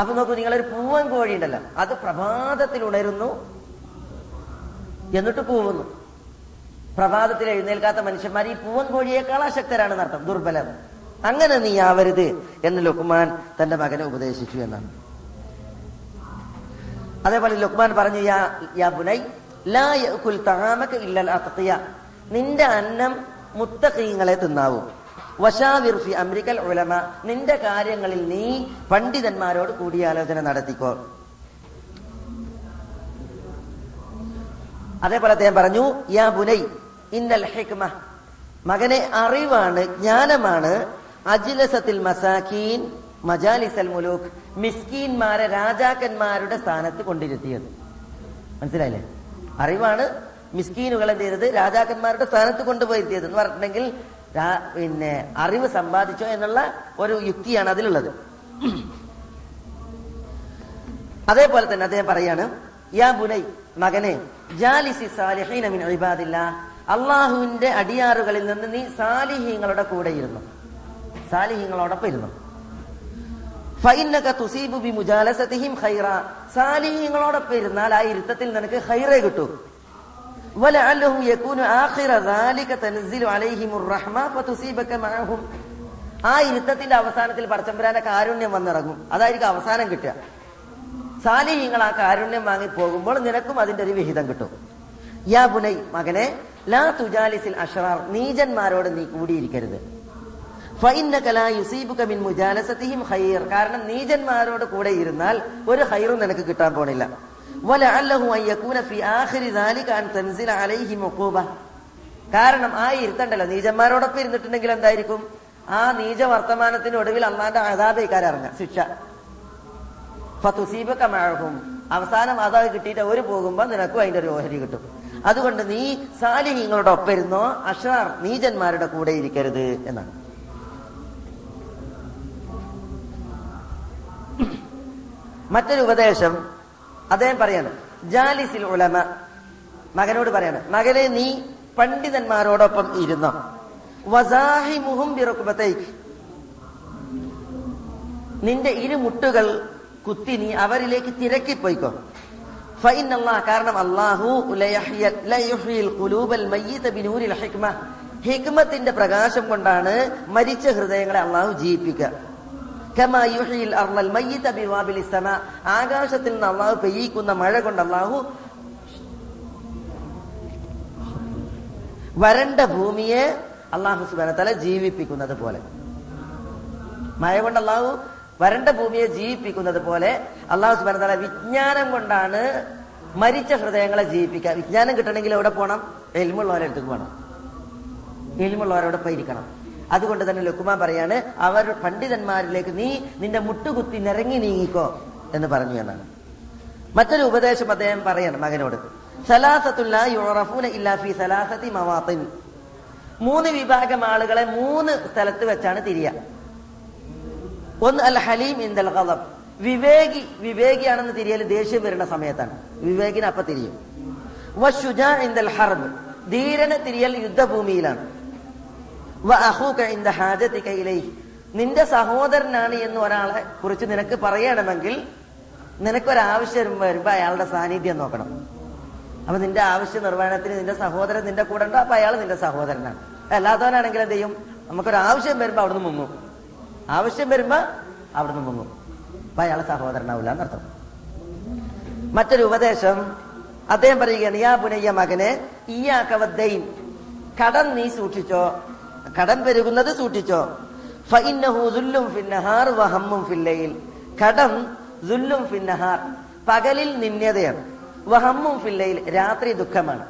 Speaker 2: അപ്പൊ നോക്കൂ നിങ്ങളൊരു പൂവൻ കോഴി ഉണ്ടല്ലോ അത് പ്രഭാതത്തിൽ ഉണരുന്നു എന്നിട്ട് പൂവുന്നു. പ്രഭാതത്തിൽ എഴുന്നേൽക്കാത്ത മനുഷ്യന്മാർ ഈ പൂവൻ കോഴിയേക്കാൾ അശക്തരാണെന്ന് അർത്ഥം ദുർബലം. അങ്ങനെ നീ ആവരുത് എന്ന് ലുക്മാൻ തന്റെ മകനെ ഉപദേശിച്ചു എന്നാണ്. അതേപോലെ ലുക്മാൻ പറഞ്ഞു യാ യാ ബുനൈ ലാ യഅ്കുൽ തആമക നിന്റെ അന്നം മുത്തഖീങ്ങളെ തിന്നാവൂ. വശാവിർ ഫി അംരിക്കൽ ഉലമ. നിന്റെ കാര്യങ്ങളിൽ നീ പണ്ഡിതന്മാരോട് കൂടിയാലോചന നടത്തിക്കോ. അതേപോലെ അദ്ദേഹം പറഞ്ഞു യാ ബുനൈ ഇന്നൽ ഹിക്മ. മകനെ അറിവാണ് ജ്ഞാനമാണ്. അജിലസത്തിൽ മസാഖീൻ മജാലിസൽ മുലൂഖ് മിസ്കീന്മാരെ രാജാക്കന്മാരുടെ സ്ഥാനത്ത് കൊണ്ടിരുത്തിയത്. മനസ്സിലായില്ലേ? അറിവാണ് മിസ്കീനുകൾ എന്ത് ചെയ്തത്? രാജാക്കന്മാരുടെ സ്ഥാനത്ത് കൊണ്ടുപോയിരുത്തിയത് എന്ന് പറഞ്ഞിട്ടുണ്ടെങ്കിൽ പിന്നെ അറിവ് സമ്പാദിച്ചോ എന്നുള്ള ഒരു യുക്തിയാണ് അതിലുള്ളത്. അതേപോലെ തന്നെ അദ്ദേഹം പറയാണ് യാ ബുനൈ മകനെ ജാലിസി മിൻ അള്ളാഹുവിന്റെ അടിയാറുകളിൽ നിന്ന് നീ സാലിഹീങ്ങളുടെ കൂടെ ഇരുന്നു. സാലിഹീങ്ങളോടൊപ്പം ഇരുന്നു. ഫൈനക തുസീബു ബി മുജാലസതിഹിം ഖൈറ. സാലിഹീങ്ങളോടൊപ്പം ഇരുന്നാൽ ആ ഇരുത്തത്തിൽ നിനക്ക് ഹൈറേ കിട്ടൂ. ولعله يكون آخر ذلك تنزل عليهم الرحمة فتصيبك معهم ആ ഇരുത്തത്തിന്റെ അവസാനത്തിൽ പടച്ചമ്പരാന്റെ കാരുണ്യം വന്നിറങ്ങും അതായിരിക്കും അവസാനം കിട്ടുക സാലിഹ്യങ്ങൾ ആ കാരുണ്യം വാങ്ങി പോകുമ്പോൾ നിനക്കും അതിന്റെ ഒരു വിഹിതം കിട്ടും യാ ബുനൈ മകനെ ലാ തുജാലിസിൽ അഷറാർ നീചന്മാരോട് നീ കൂടിയിരിക്കരുത് ഫൈന്നക ലാ യുസീബുക മിൻ മുജാലസതിഹിം ഖൈർ കാരണം നീചന്മാരോട് കൂടെ ഇരുന്നാൽ ഒരു ഖൈറും നിനക്ക് കിട്ടാൻ പോണില്ല കാരണം ആ ഇരുത്തണ്ടല്ലോ. നീചന്മാരോടൊപ്പം ഇരുന്നിട്ടുണ്ടെങ്കിൽ എന്തായിരിക്കും? ആ നീച വർത്തമാനത്തിന് ഒടുവിൽ അള്ളാന്റെ അതാപേക്കാർ ശിക്ഷ. ഫതുസീബക മഅഹും. അവസാനം അതാ കിട്ടിയിട്ട് ഒരു പോകുമ്പോൾ നിനക്കും അതിന്റെ ഒരു ഓഹരി കിട്ടും. അതുകൊണ്ട് നീ സാലിഹീങ്ങളുടെ ഒപ്പം ഇരുന്നോ അഷാർ നീചന്മാരുടെ കൂടെ ഇരിക്കരുത് എന്നാണ്. മറ്റൊരു ഉപദേശം അദ്ദേഹം പറയാണ് ജാലിസിൽ ഉലമ. മകനോട് പറയാണ് മകനെ നീ പണ്ഡിതന്മാരോടൊപ്പം ഇരുന്നോ? വസാഹിമുഹും ബിറുക്ബതൈക്ക് നിന്റെ ഇരുമുട്ടുകൾ കുത്തി നീ അവരിലേക്ക് തിരക്കിപ്പോയിക്കോ? പോയിക്കോ കാരണം അള്ളാഹു ഹിക്മത്തിന്റെ പ്രകാശം കൊണ്ടാണ് മരിച്ച ഹൃദയങ്ങളെ അള്ളാഹു ജീവിപ്പിക്കുക ആകാശത്തിൽ നിന്ന് അള്ളാഹു പെയ്യിക്കുന്ന മഴ കൊണ്ട് അള്ളാഹു വരണ്ട ഭൂമിയെ അള്ളാഹു സുബാന തല ജീവിപ്പിക്കുന്നത് പോലെ. മഴ കൊണ്ട് അള്ളാഹു വരണ്ട ഭൂമിയെ ജീവിപ്പിക്കുന്നത് പോലെ അള്ളാഹു സുബാന തല വിജ്ഞാനം കൊണ്ടാണ് മരിച്ച ഹൃദയങ്ങളെ ജീവിപ്പിക്കുക. വിജ്ഞാനം കിട്ടണമെങ്കിൽ എവിടെ പോകണം എൽമുള്ളവരെ അടുത്തേക്ക് പോകണം എൽമുള്ളവരോടൊപ്പം ഇരിക്കണം അതുകൊണ്ട് തന്നെ ലുക്കുമാൻ പറയാണ് അവർ പണ്ഡിതന്മാരിലേക്ക് നീ നിന്റെ മുട്ടുകുത്തി നിറങ്ങി നീങ്ങിക്കോ എന്ന് പറഞ്ഞു എന്നാണ്. മറ്റൊരു ഉപദേശം അദ്ദേഹം പറയാണ് മകനോട്. സലാസത്തുല്ല യുറഫൂന മൂന്ന് വിഭാഗം ആളുകളെ മൂന്ന് സ്ഥലത്ത് വെച്ചാണ് തിരിയ. ഒന്ന് അൽ ഹലീം ഇന്ദൽ ഖദബ് വിവേകി വിവേകിയാണെന്ന് തിരിയൽ ദേഷ്യം വരുന്ന സമയത്താണ്. വിവേകിന് അപ്പൊ തിരിയും. ഇന്ദൽ ഹർബ്. ധീരനെ തിരിയൽ യുദ്ധഭൂമിയിലാണ്. നിന്റെ സഹോദരനാണ് എന്ന് ഒരാളെ കുറിച്ച് നിനക്ക് പറയണമെങ്കിൽ നിനക്കൊരാവശ്യം വരുമ്പോ അയാളുടെ സാന്നിധ്യം നോക്കണം. അപ്പൊ നിന്റെ ആവശ്യ നിർവഹണത്തിന് നിന്റെ സഹോദരൻ നിന്റെ കൂടെ ഉണ്ടോ? അപ്പൊ അയാൾ നിന്റെ സഹോദരനാണ്. അല്ലാത്തവനാണെങ്കിൽ എന്ത് ചെയ്യും? നമുക്കൊരു ആവശ്യം വരുമ്പോ അവിടുന്ന് മുങ്ങും. ആവശ്യം വരുമ്പോ അവിടുന്ന് മുങ്ങും. അപ്പൊ അയാൾ സഹോദരനാവില്ല എന്നർത്ഥം. മറ്റൊരു ഉപദേശം. അദ്ദേഹം പറയുകയാണ് യാ പുനയ്യ മകനെ ഈയാക്കവദ്ദൈൻ കടം നീ സൂക്ഷിച്ചോ. കടം പെരുകുന്നത് സൂക്ഷിച്ചോ. കടം ഫിന്നഹാർ പകലിൽ നിന്യതയാണ് വഹമ്മും ഫില്ലയിൽ രാത്രി ദുഃഖമാണ്.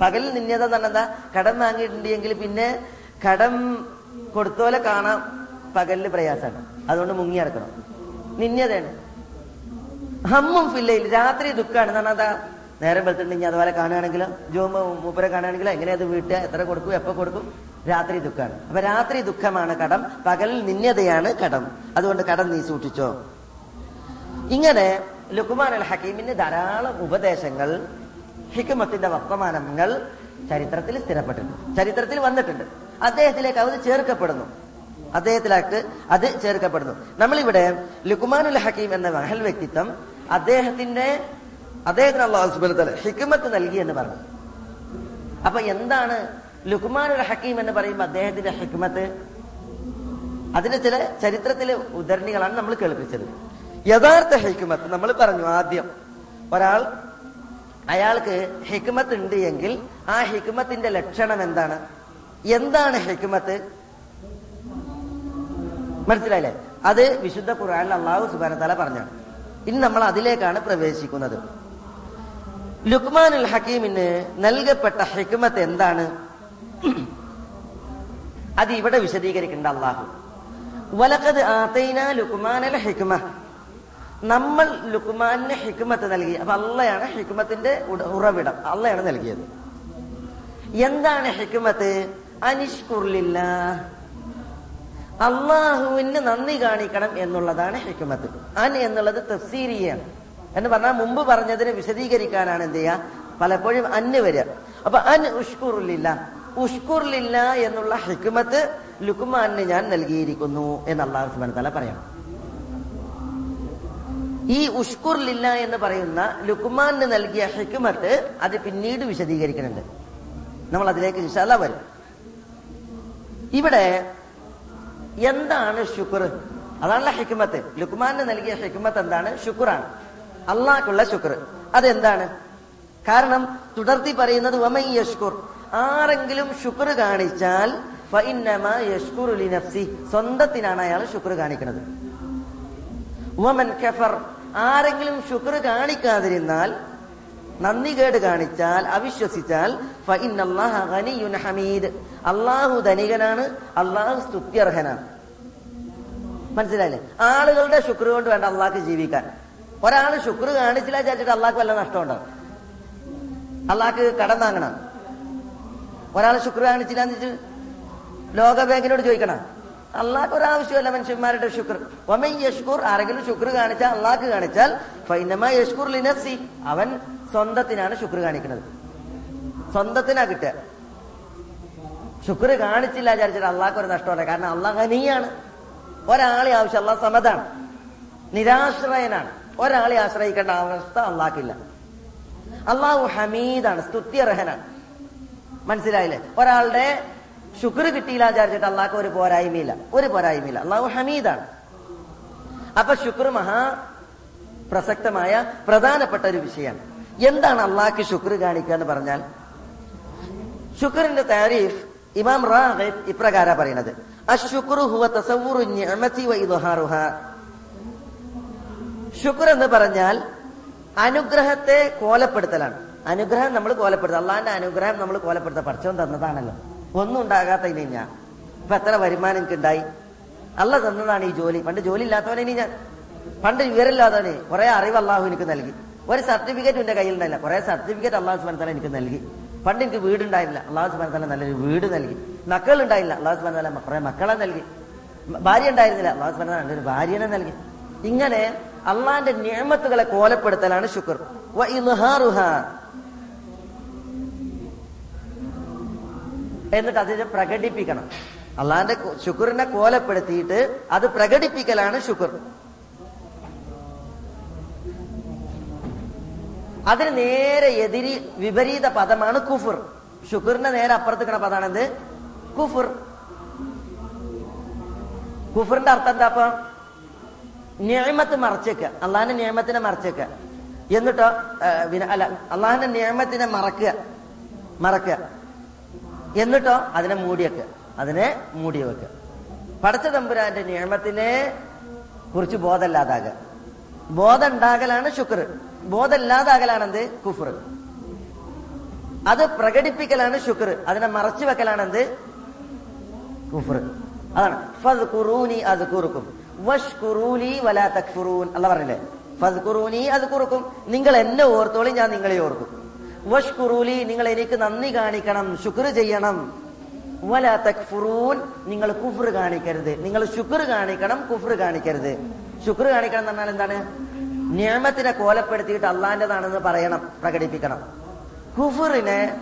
Speaker 2: പകലിൽ നിന്യത എന്ന് പറഞ്ഞാൽ കടം വാങ്ങിയിട്ടുണ്ടെങ്കിൽ പിന്നെ കടം കൊടുത്തോലെ കാണാം പകലിൽ പ്രയാസമാണ്. അതുകൊണ്ട് മുങ്ങി നടക്കണം. നിന്യതയാണ് ഹമ്മും ഫില്ലയിൽ രാത്രി ദുഃഖമാണ് എന്ന് പറഞ്ഞാൽ നേരം വെളുത്തിട്ടുണ്ടെങ്കിൽ അതുപോലെ കാണുകയാണെങ്കിലോ? ജോമ മൂപ്പരെ കാണുകയാണെങ്കിലോ? എങ്ങനെ അത് വീട്ടുക? എത്ര കൊടുക്കും? എപ്പോ കൊടുക്കും? രാത്രി ദുഃഖമാണ് അപ്പൊ രാത്രി ദുഃഖമാണ് കടം. പകലിൽ നിന്യതയാണ് കടം. അതുകൊണ്ട് കടം നീ സൂക്ഷിച്ചോ. ഇങ്ങനെ ലുക്കുമാൻ അൽ ഹക്കീമിന് ധാരാളം ഉപദേശങ്ങൾ ഹിക്കുമത്തിന്റെ വർത്തമാനങ്ങൾ ചരിത്രത്തിൽ സ്ഥിരപ്പെട്ടിട്ടുണ്ട്. ചരിത്രത്തിൽ വന്നിട്ടുണ്ട്. അദ്ദേഹത്തിലേക്ക് അത് ചേർക്കപ്പെടുന്നു. അദ്ദേഹത്തിലേക്ക് അത് ചേർക്കപ്പെടുന്നു. നമ്മളിവിടെ ലുക്കുമാനുൽ ഹക്കീം എന്ന മഹൽ വ്യക്തിത്വം അദ്ദേഹത്തിന്റെ അദ്ദേഹത്തിന് അള്ളാഹു സുബലത്തല ഹിക്കുമത്ത് നൽകി എന്ന് പറഞ്ഞു. അപ്പൊ എന്താണ് ഒരു ഹക്കീം എന്ന് പറയുമ്പോൾ അദ്ദേഹത്തിന്റെ ഹിക്മത്ത്? അതിന്റെ ചില ചരിത്രത്തിലെ ഉദ്ധരണികളാണ് നമ്മൾ കേൾപ്പിച്ചത്. യഥാർത്ഥ ഹിക്മത്ത് നമ്മൾ പറഞ്ഞു ആദ്യം. ഒരാൾ അയാൾക്ക് ഹിക്മത്ത് ഉണ്ട് എങ്കിൽ ആ ഹിക്മത്തിന്റെ ലക്ഷണം എന്താണ്? എന്താണ് ഹിക്മത്ത്? മനസ്സിലായില്ലേ? അത് വിശുദ്ധ ഖുറാനിൽ അള്ളാഹു സുബാനത്താല പറഞ്ഞാണ്. ഇനി നമ്മൾ അതിലേക്കാണ് പ്രവേശിക്കുന്നത്. ലുക്മാനുൽ ഹക്കീമിന് നൽകപ്പെട്ട ഹിക്മത്ത് എന്താണ്? അത് ഇവിടെ വിശദീകരിക്കേണ്ട അള്ളാഹു വലക്കത് ആത്തൈന ലുക്മാനൽ ഹിക്മ. നമ്മൾ ലുക്മാനിന് ഹിക്മത്ത് നൽകി. അപ്പൊ അള്ളയാണ് ഹിക്മത്തിന്റെ ഉറവിടം. അള്ളയാണ് നൽകിയത്. എന്താണ് ഹിക്മത്ത്? അനിഷ്കുർലില്ല അള്ളാഹുവിന് നന്ദി കാണിക്കണം എന്നുള്ളതാണ് ഹിക്മത്ത്. അൻ എന്നുള്ളത് തഫ്സീരിയാണ്. എന്ന് പറഞ്ഞാൽ മുമ്പ് പറഞ്ഞതിനെ വിശദീകരിക്കാനാണ് എന്ത് ചെയ്യുക പലപ്പോഴും അന്ന് വരിക. അപ്പൊ അൻ ഉഷ്കുറില്ല ഉഷ്കുറില്ല എന്നുള്ള ഹിക്മത്ത് ലുക്മാനിന് ഞാൻ നൽകിയിരിക്കുന്നു എന്ന് അള്ളാഹു സുബാൻ തല പറയാം ഈ ഉഷ്കുറില്ല എന്ന് പറയുന്ന ലുക്മാനിന് നൽകിയ ഹിക്മത്ത് അത് പിന്നീട് വിശദീകരിക്കുന്നുണ്ട്. നമ്മൾ അതിലേക്ക് ഇൻഷാല്ല വരും. ഇവിടെ എന്താണ് ശുക്ർ? അതാണല്ലോ ഹിക്മത്ത്. ലുക്കുമാന് നൽകിയ ഹിക്മത്ത് എന്താണ്? ശുക്രാണ് അള്ളാഹ്ക്കുള്ള ശുക്ർ. അതെന്താണ്? കാരണം തുടർത്തി പറയുന്നത് യഷ്കുർ. ആരെങ്കിലും ശുക്ർ കാണിച്ചാൽ സ്വന്തത്തിനാണ് അയാൾ ശുക്ർ കാണിക്കുന്നത്. ഉമൻ കഫർ. ആരെങ്കിലും ശുക്ർ കാണിക്കാതിരുന്നാൽ നന്ദി കേട് കാണിച്ചാൽ അവിശ്വസിച്ചാൽ ഹമീദ്. അള്ളാഹു ധനികനാണ് അള്ളാഹു സ്തുത്യർഹനാണ്. മനസ്സിലായില്ലേ? ആളുകളുടെ ശുക്ർ കൊണ്ട് വേണ്ട അള്ളാഹ്ക്ക് ജീവിക്കാൻ. ഒരാൾ ശുക്ർ കാണിച്ചില്ല വിചാരിച്ചിട്ട് അള്ളാഹ്ക്ക് വല്ല നഷ്ടമുണ്ടാവും അള്ളാഹ്ക്ക് കടം വാങ്ങണം. ഒരാൾ ശുക്ർ കാണിച്ചില്ല എന്ന് വെച്ചിട്ട് ലോക ബാങ്കിനോട് ചോദിക്കണം. അള്ളാഹ്ക്ക് ഒരാവശ്യമല്ല മനുഷ്യന്മാരുടെ ശുക്ർ. ഒമൈ യഷ്കൂർ ആരെങ്കിലും ശുക്ർ കാണിച്ചാൽ അള്ളാഹ്ക്ക് കാണിച്ചാൽ ഫൈനമ യഷ്കൂർ ലിനസി അവൻ സ്വന്തത്തിനാണ് ശുക്ർ കാണിക്കുന്നത്. സ്വന്തത്തിനാ കിട്ടുക. ശുക്ർ കാണിച്ചില്ല വിചാരിച്ചിട്ട് അള്ളാഹ്ക്ക് ഒരു നഷ്ടമല്ല കാരണം അള്ളാഹ് ഹനിയാണ് ഒരാളെ ആവശ്യം അള്ളാഹ് സമതാണ്. നിരാശ്രയനാണ്. ഒരാളെ ആശ്രയിക്കേണ്ട അവസ്ഥ അള്ളാഹ്ക്കില്ല അള്ളാഹു ഹമീദാണ് സ്തുത്യർഹനാണ്. മനസ്സിലായില്ലേ? ഒരാളുടെ ശുക്ർ കിട്ടിയില്ല വിചാരിച്ചിട്ട് അള്ളാഹ്ക്ക് ഒരു പോരായ്മയില്ല. ഒരു പോരായ്മയില്ല. അള്ളാഹു ഹമീദാണ്. അപ്പൊ ശുക്ർ മഹാ പ്രസക്തമായ പ്രധാനപ്പെട്ട ഒരു വിഷയമാണ്. എന്താണ് അള്ളാഹ്ക്ക് ശുക്ർ കാണിക്കുക എന്ന് പറഞ്ഞാൽ ശുക്റിന്റെ താരീഫ് ഇമാം റാഹിബ് ഇപ്രകാര പറയുന്നത്. അശുക്രു ഹുവ തസവുറു നിഅമതി വ ഇദ്ഹാറുഹ. ശുക്ർ എന്ന് പറഞ്ഞാൽ അനുഗ്രഹത്തെ കോലപ്പെടുത്തലാണ്. അനുഗ്രഹം നമ്മൾ കോലപ്പെടുത്തുക അള്ളാന്റെ അനുഗ്രഹം നമ്മൾ കോലപ്പെടുത്തുക പഠിച്ചവൻ തന്നതാണല്ലോ. ഒന്നും ഇനി ഞാൻ. ഇപ്പൊ എത്ര വരുമാനം എനിക്ക് ഉണ്ടായി അല്ല തന്നതാണ് ഈ ജോലി. പണ്ട് ജോലി ഇല്ലാത്തവനെ ഇനി ഞാൻ. പണ്ട് വിവരമില്ലാത്തവനെ. കുറെ അറിവ് അള്ളാഹു എനിക്ക് നൽകി. ഒരു സർട്ടിഫിക്കറ്റ് എന്റെ കയ്യിൽ ഉണ്ടായില്ല കുറെ സർട്ടിഫിക്കറ്റ് അള്ളാഹു സുബാൻ എനിക്ക് നൽകി. പണ്ട് എനിക്ക് വീടുണ്ടായില്ല അള്ളാഹു സുബാൻ തല നല്ലൊരു വീട് നൽകി. മക്കൾ ഉണ്ടായില്ല അള്ളാഹു സുബാൻ തല കുറെ മക്കളെ നൽകി. ഭാര്യ ഉണ്ടായിരുന്നില്ല. അള്ളാഹു സുബാൻ തല നല്ലൊരു ഭാര്യനെ നൽകി. ഇങ്ങനെ അള്ളാന്റെ നിയമത്തുകളെ കോലപ്പെടുത്തലാണ് ശുക്ർ. എന്നിട്ട് അതിനെ പ്രകടിപ്പിക്കണം. അള്ളാന്റെ ശുക്റിനെ കോലപ്പെടുത്തിയിട്ട് അത് പ്രകടിപ്പിക്കലാണ് ശുക്ർ. അതിന് നേരെ എതിരി വിപരീത പദമാണ് കുഫുർ. ഷുക്റിന്റെ നേരെ അപ്പുറത്തേക്കണ പദമാണ് എന്ത് കുഫുർ. കുഫറിന്റെ അർത്ഥം എന്താ നിയമത്ത് മറച്ചേക്ക. അള്ളാഹിന്റെ നിയമത്തിനെ മറച്ചേക്ക. എന്നിട്ടോ അല്ല അള്ളാഹിന്റെ നിയമത്തിനെ മറക്കുക. മറക്കുക. എന്നിട്ടോ അതിനെ മൂടിയേക്കുക അതിനെ മൂടി വെക്കുക പടച്ച തമ്പുരാന്റെ നിയമത്തിനെ കുറിച്ച് ബോധമില്ലാതാകുക. ബോധം ഉണ്ടാകലാണ് ശുക്ർ. ബോധമില്ലാതാകലാണ് എന്ത്? കുഫർ. അത് പ്രകടിപ്പിക്കലാണ് ശുക്ർ. അതിനെ മറച്ചു വെക്കലാണ് എന്ത്? കുഫർ. അതാണ്. വഷ്കുറൂലി വലാ തക്ഫുറൂൻ പറഞ്ഞില്ലേ? നിങ്ങൾ എന്നെ ഓർത്തോളി ഞാൻ നിങ്ങളെ ഓർക്കും. വഷ്കുറൂലി നിങ്ങൾ എനിക്ക് നന്ദി കാണിക്കണം ശുക്ർ ചെയ്യണം. വലാ തക്ഫുറൂൻ നിങ്ങൾ കുഫർ കാണിക്കരുത്. നിങ്ങൾ ശുക്ർ കാണിക്കണം കുഫർ കാണിക്കരുത്. ശുക്ർ കാണിക്കണം എന്ന് പറഞ്ഞാൽ എന്താണ്? നിയമത്തിനെ കോലപ്പെടുത്തിയിട്ട് അള്ളാന്റേതാണെന്ന് പറയണം പ്രകടിപ്പിക്കണം. കുഫറിനെ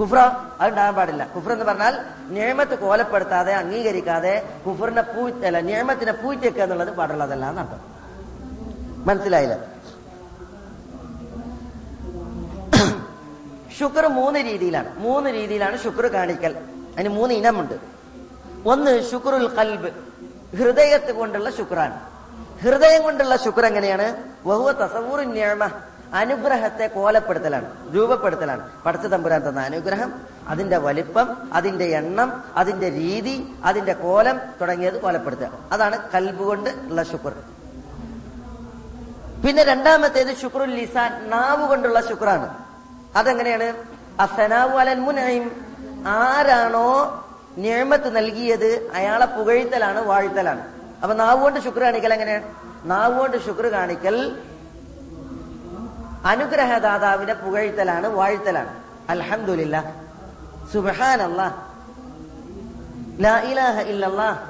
Speaker 2: കുഫ്ര അതുണ്ടാകാൻ പാടില്ല. കുഫ്ര എന്ന് പറഞ്ഞാൽ നിയമത്ത് കോലപ്പെടുത്താതെ അംഗീകരിക്കാതെ കുഫറിനെ പൂ അല്ല നിയമത്തിനെ പൂറ്റിയൊക്കെ എന്നുള്ളത് പാടുള്ളതല്ല എന്നർത്ഥം. മനസ്സിലായില്ല? ശുക്ർ മൂന്ന് രീതിയിലാണ്. മൂന്ന് രീതിയിലാണ് ശുക്ർ കാണിക്കൽ. അതിന് മൂന്ന് ഇനമുണ്ട്. ഒന്ന് ശുക്രുൽ കൽബ് ഹൃദയത്ത് കൊണ്ടുള്ള ശുക്രാണ്. ഹൃദയം കൊണ്ടുള്ള ശുക്ർ എങ്ങനെയാണ്? വഹുവ തസവൂർ നിയമ. അനുഗ്രഹത്തെ കോലപ്പെടുത്തലാണ് രൂപപ്പെടുത്തലാണ്. പടച്ച തമ്പുരാൻ തന്ന അനുഗ്രഹം അതിന്റെ വലിപ്പം അതിന്റെ എണ്ണം അതിന്റെ രീതി അതിന്റെ കോലം തുടങ്ങിയത് കോലപ്പെടുത്തുക. അതാണ് കൽബ് കൊണ്ട് ഉള്ള ശുക്ർ. പിന്നെ രണ്ടാമത്തേത് ശുക്രുൽ ലിസാൻ നാവ് കൊണ്ടുള്ള ശുക്രാണ്. അതെങ്ങനെയാണ്? അസനാവു അലൻ മുനൈം. ആരാണോ നിയമത്ത് നൽകിയത് അയാളെ പുകഴ്ത്തലാണ് വാഴ്ത്തലാണ്. അപ്പൊ നാവ് കൊണ്ട് ശുക്ർ കാണിക്കൽ എങ്ങനെയാണ് നാവ് കൊണ്ട് ശുക്ർ കാണിക്കൽ അനുഗ്രഹദാതാവിനെ പുകഴ്ത്തലാണ് വാഴ്ത്തലാണ്. അൽഹമില്ല സുബ്ഹാനല്ലാ. ലാ ഇലാഹ ഇല്ലല്ലാ.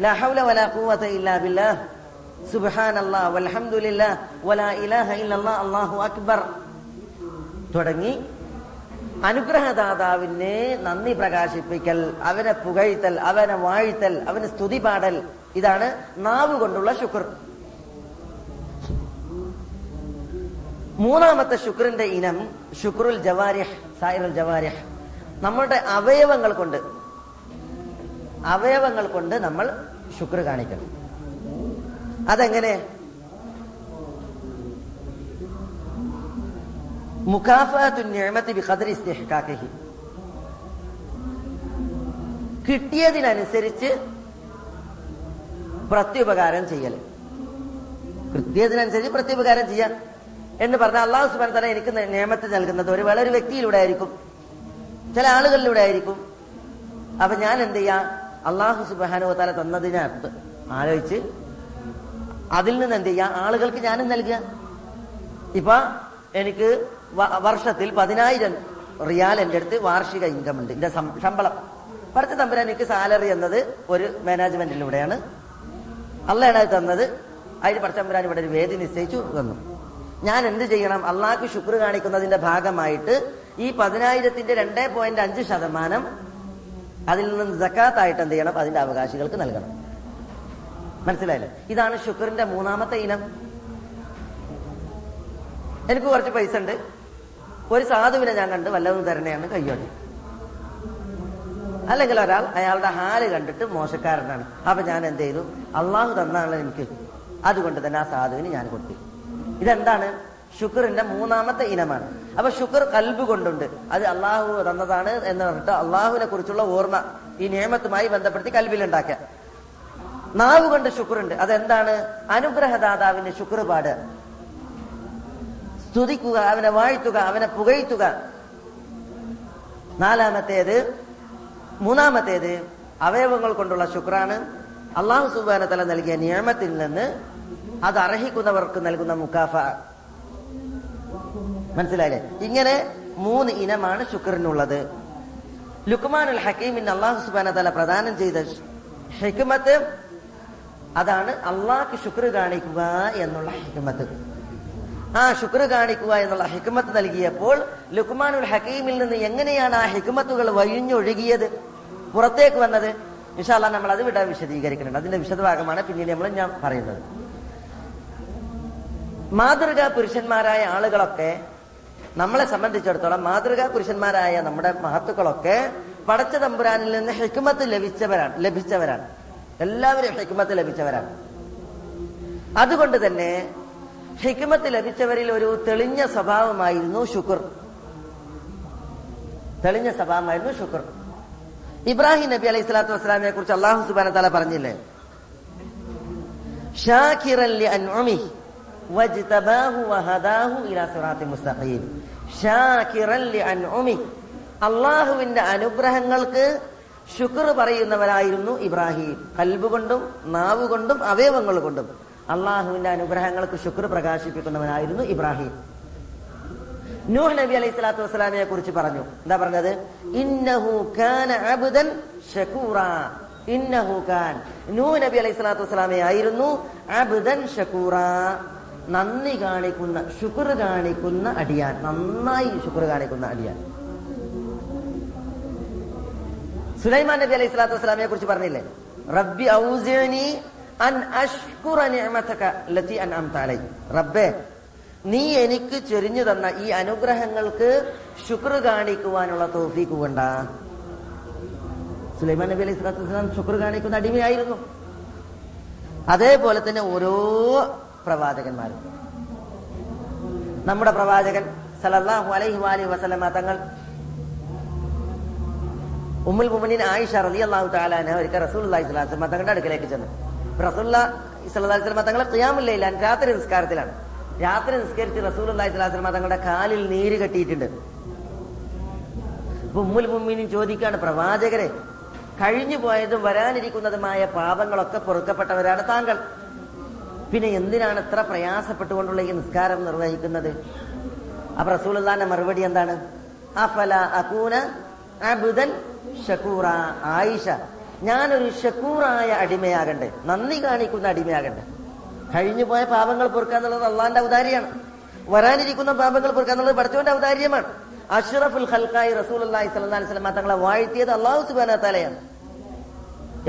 Speaker 2: ലാ ഹൗല വലാ ഖുവത ഇല്ലാ ബില്ലാഹ് സുബ്ഹാനല്ലാ വൽഹംദുലില്ലാ. വലാ ഇലാഹ ഇല്ലല്ലാ. അല്ലാഹു അക്ബർ. തുടങ്ങി. അനുഗ്രഹദാതാവിനെ നന്ദി പ്രകാശിപ്പിക്കൽ അവനെ പുകഴ്ത്തൽ അവനെ വാഴ്ത്തൽ അവന് സ്തുതി പാടൽ ഇതാണ് നാവ് കൊണ്ടുള്ള ശുക്ർ. മൂന്നാമത്തെ ശുക്രന്റെ ഇനം ശുക്രുൽ ജവാരിഹ് സായിറുൽ ജവാരിഹ്. നമ്മളുടെ അവയവങ്ങൾ കൊണ്ട് അവയവങ്ങൾ കൊണ്ട് നമ്മൾ ശുക്ർ കാണിക്കണം. അതെങ്ങനെ? കിട്ടിയതിനനുസരിച്ച് പ്രത്യുപകാരം ചെയ്യൽ. കിട്ടിയതിനനുസരിച്ച് പ്രത്യുപകാരം ചെയ്യാം എന്ന് പറഞ്ഞാൽ അള്ളാഹു സുബാൻ തല എനിക്ക് നിയമത്തിൽ നൽകുന്നത്. ഒരു വളരെ വ്യക്തിയിലൂടെ ആയിരിക്കും. ചില ആളുകളിലൂടെ ആയിരിക്കും. അപ്പൊ ഞാൻ എന്ത് ചെയ്യാ? അള്ളാഹു സുബാനോ തല തന്നതിനകത്ത് ആലോചിച്ച് അതിൽ നിന്ന് എന്ത് ചെയ്യാ? ആളുകൾക്ക് ഞാനും നൽകുക. ഇപ്പൊ എനിക്ക് വർഷത്തിൽ പതിനായിരം റിയാൽ എന്റെ അടുത്ത് വാർഷിക ഇൻകം ഉണ്ട്. എന്റെ ശമ്പളം. പഠിച്ച തമ്പുരാൻ എനിക്ക് സാലറി എന്നത് ഒരു മാനേജ്മെന്റിലൂടെയാണ് അള്ളയാണ് അത് തന്നത്. അതിന് പഠിച്ചമ്പുരാൻ ഇവിടെ ഒരു വേദി നിശ്ചയിച്ചു തന്നു. ഞാൻ എന്ത് ചെയ്യണം? അള്ളാഹ്ക്ക് ശുക്ർ കാണിക്കുന്നതിന്റെ ഭാഗമായിട്ട് ഈ പതിനായിരത്തിന്റെ രണ്ടേ പോയിന്റ് അഞ്ച് ശതമാനം അതിൽ നിന്ന് ജക്കാത്തായിട്ട് എന്ത് ചെയ്യണം? അതിന്റെ അവകാശികൾക്ക് നൽകണം. മനസ്സിലായില്ലേ? ഇതാണ് ശുക്രിന്റെ മൂന്നാമത്തെ ഇനം. എനിക്ക് കുറച്ച് പൈസ ഉണ്ട്. ഒരു സാധുവിനെ ഞാൻ കണ്ട് വല്ലതും തരണയാണ് കയ്യോട്ടി അല്ലെങ്കിൽ ഒരാൾ അയാളുടെ ഹാൽ കണ്ടിട്ട് മോശക്കാരനാണ്. അപ്പൊ ഞാൻ എന്ത് ചെയ്തു? അള്ളാഹു തന്നാണ് എനിക്ക് അതുകൊണ്ട് തന്നെ ആ സാധുവിന് ഞാൻ കൊടുത്തു. ഇതെന്താണ്? ശുക്രന്റെ മൂന്നാമത്തെ ഇനമാണ്. അപ്പൊ ശുക്ർ കൽബ് കൊണ്ടുണ്ട്. അത് അള്ളാഹു തന്നതാണ് എന്ന് പറഞ്ഞിട്ട് അള്ളാഹുവിനെ കുറിച്ചുള്ള ഓർമ്മ ഈ നിയമത്തുമായി ബന്ധപ്പെടുത്തി കൽബിലുണ്ടാക്കുക നാവ് കൊണ്ട് ശുക്രുണ്ട്. അതെന്താണ്? അനുഗ്രഹദാതാവിന്റെ ശുക്ർ പാടുക സ്തുതിക്കുക അവനെ വാഴ്ത്തുക അവനെ പുകഴ്ത്തുക. നാലാമത്തേത് മൂന്നാമത്തേത് അവയവങ്ങൾ കൊണ്ടുള്ള ശുക്രാണ്. അള്ളാഹു സുബാന തല നൽകിയ നിയമത്തിൽ നിന്ന് അത് അർഹിക്കുന്നവർക്ക് നൽകുന്ന മുക്കാഫ. മനസ്സിലായില്ലേ? ഇങ്ങനെ മൂന്ന് ഇനമാണ് ശുക്രനുള്ളത്. ലുക്മാൻ അൽ ഹക്കീമിന് അള്ളാഹു സുബാന തല പ്രദാനം ചെയ്ത ഹിക്മത്ത് അതാണ് അള്ളാഹ്ക്ക് ശുക്ർ കാണിക്കുക എന്നുള്ള ഹിക്മത്ത്. ആ ശുക്ർ കാണിക്കുക എന്നുള്ള ഹിക്മത്ത് നൽകിയപ്പോൾ ലുക്മാനുൽ ഹക്കീമിൽ നിന്ന് എങ്ങനെയാണ് ആ ഹിക്മത്തുകൾ വഴിഞ്ഞൊഴുകിയത്? പുറത്തേക്ക് വന്നത്? വിശാല നമ്മൾ അത് വിടാൻ വിശദീകരിക്കുന്നുണ്ട്. അതിന്റെ വിശദഭാഗമാണ് പിന്നീട് നമ്മൾ ഞാൻ പറയുന്നത്. മാതൃകാ പുരുഷന്മാരായ ആളുകളൊക്കെ നമ്മളെ സംബന്ധിച്ചിടത്തോളം മാതൃകാ പുരുഷന്മാരായ നമ്മുടെ മഹത്തുക്കളൊക്കെ പടച്ച തമ്പുരാനിൽ നിന്ന് ഹെക്കുമത്ത് ലഭിച്ചവരാണ് ലഭിച്ചവരാണ്. എല്ലാവരും ഹെക്കുമത്ത് ലഭിച്ചവരാണ്. അതുകൊണ്ട് തന്നെ ഹിക്മത്ത് ലഭിച്ചവരിൽ ഒരു തെളിഞ്ഞ സ്വഭാവമായിരുന്നു ശുക്ർ. തെളിഞ്ഞ സ്വഭാവമായിരുന്നു ശുക്ർ. ഇബ്രാഹിം നബി അലൈഹി സ്വലാത്തു വസ്സലാമിനെ കുറിച്ച് അള്ളാഹു സുബാന തല പറഞ്ഞില്ലേ? അള്ളാഹുവിന്റെ അനുഗ്രഹങ്ങൾക്ക് ശുക്ർ പറയുന്നവരായിരുന്നു ഇബ്രാഹിം. കൽബുകൊണ്ടും നാവ് കൊണ്ടും അവയവങ്ങൾ കൊണ്ടും. അള്ളാഹുവിന്റെ അനുഗ്രഹങ്ങൾക്ക് ശുക്ർ പ്രകാശിപ്പിക്കുന്നവനായിരുന്നു ഇബ്രാഹിം. നൂഹ് നബി അലൈഹി സ്വലാത്തു വസ്സലാമിനെ കുറിച്ച് പറഞ്ഞു. എന്താ പറഞ്ഞത്? ഇന്നഹു ഷകൂറ ഇന്നഹു കാൻ നൂഹ് നബി അലൈഹി സ്വലാത്തു വസ്സലാമെ ആയിരുന്നു അബ്ദൻ ഷകൂറ നന്ദി കാണിക്കുന്ന ശുക്ർ കാണിക്കുന്ന അടിയാൻ. നന്നായി ശുക്ർ കാണിക്കുന്ന അടിയാൻ. സുലൈമാൻ നബി അലൈഹി സ്വലാത്തു വസ്സലാമിനെ കുറിച്ച് പറഞ്ഞില്ലേ? റബ്ബി ഔസിഅനി അൻ അഷ്കുറ നിഅമതക ലതി അൻഅംത അലൈ. റബ്ബേ നീ എനിക്ക് ചൊരിഞ്ഞു തന്ന ഈ അനുഗ്രഹങ്ങൾക്ക് ശുക്ർ കാണിക്കുവാനുള്ള തോഫീക്ക് കൊണ്ട. സുലൈമാൻ നബി അലൈഹി സ്വലാത്തു വസ്സലാം ശുക്ർ കാണിക്കുന്ന അടിമയായിരുന്നു. അതേപോലെ തന്നെ ഓരോ പ്രവാചകന്മാരും നമ്മുടെ പ്രവാചകൻ സലല്ലാഹു അലൈഹി വാലി വസല്ലമ തങ്ങൾ ഉമ്മുൽ മുമിനിൻ ആയിഷ റലി അള്ളാഹു താലാന ഒരിക്കൽ റസൂൽ അള്ളാഹി തങ്ങളുടെ അടുക്കലേക്ക് ചെന്നു. റസൂല്ല ഇസ്ലാസ്ലമ തങ്ങളെ ഖിയാമുല്ലയിലാണ് രാത്രി നിസ്കാരത്തിലാണ്. രാത്രി നിസ്കരിച്ച് റസൂൽ അള്ളാഹി സ്വലാസ്ലമ തങ്ങളുടെ കാലിൽ നീര് കെട്ടിയിട്ടുണ്ട്. ഉമ്മുൽ മുമിനിൻ ചോദിക്കാണ് പ്രവാചകരെ കഴിഞ്ഞു പോയതും വരാനിരിക്കുന്നതുമായ പാപങ്ങളൊക്കെ പൊറുക്കപ്പെട്ടവരാണ് താങ്കൾ. പിന്നെ എന്തിനാണ് ഇത്ര പ്രയാസപ്പെട്ടുകൊണ്ടുള്ള ഈ നിസ്കാരം നിർവഹിക്കുന്നത്? അപ്പൊ റസൂലുള്ളാന്റെ മറുപടി എന്താണ്? അഫല അകൂന അബുദൻ ഷക്കൂറ. ആയിഷ ഞാനൊരു ഷക്കൂറായ അടിമയാകണ്ടേ. നന്ദി കാണിക്കുന്ന അടിമയാകണ്ടേ. കഴിഞ്ഞു പോയ പാപങ്ങൾ പൊറുക്കുക എന്നുള്ളത് അള്ളാന്റെ ഔദാര്യമാണ്. വരാനിരിക്കുന്ന പാപങ്ങൾ പൊറുക്കുക എന്നുള്ളത് പഠിച്ചോന്റെ ഔദാര്യമാണ്. അഷ്റഫുൽ ഹൽക്കായി റസൂൽ അള്ളാഹി സ്വലാ അലൈഹി തങ്ങളെ വാഴ്ത്തിയത് അള്ളാഹു സുബ്ഹാനഹു തആലയാണ്.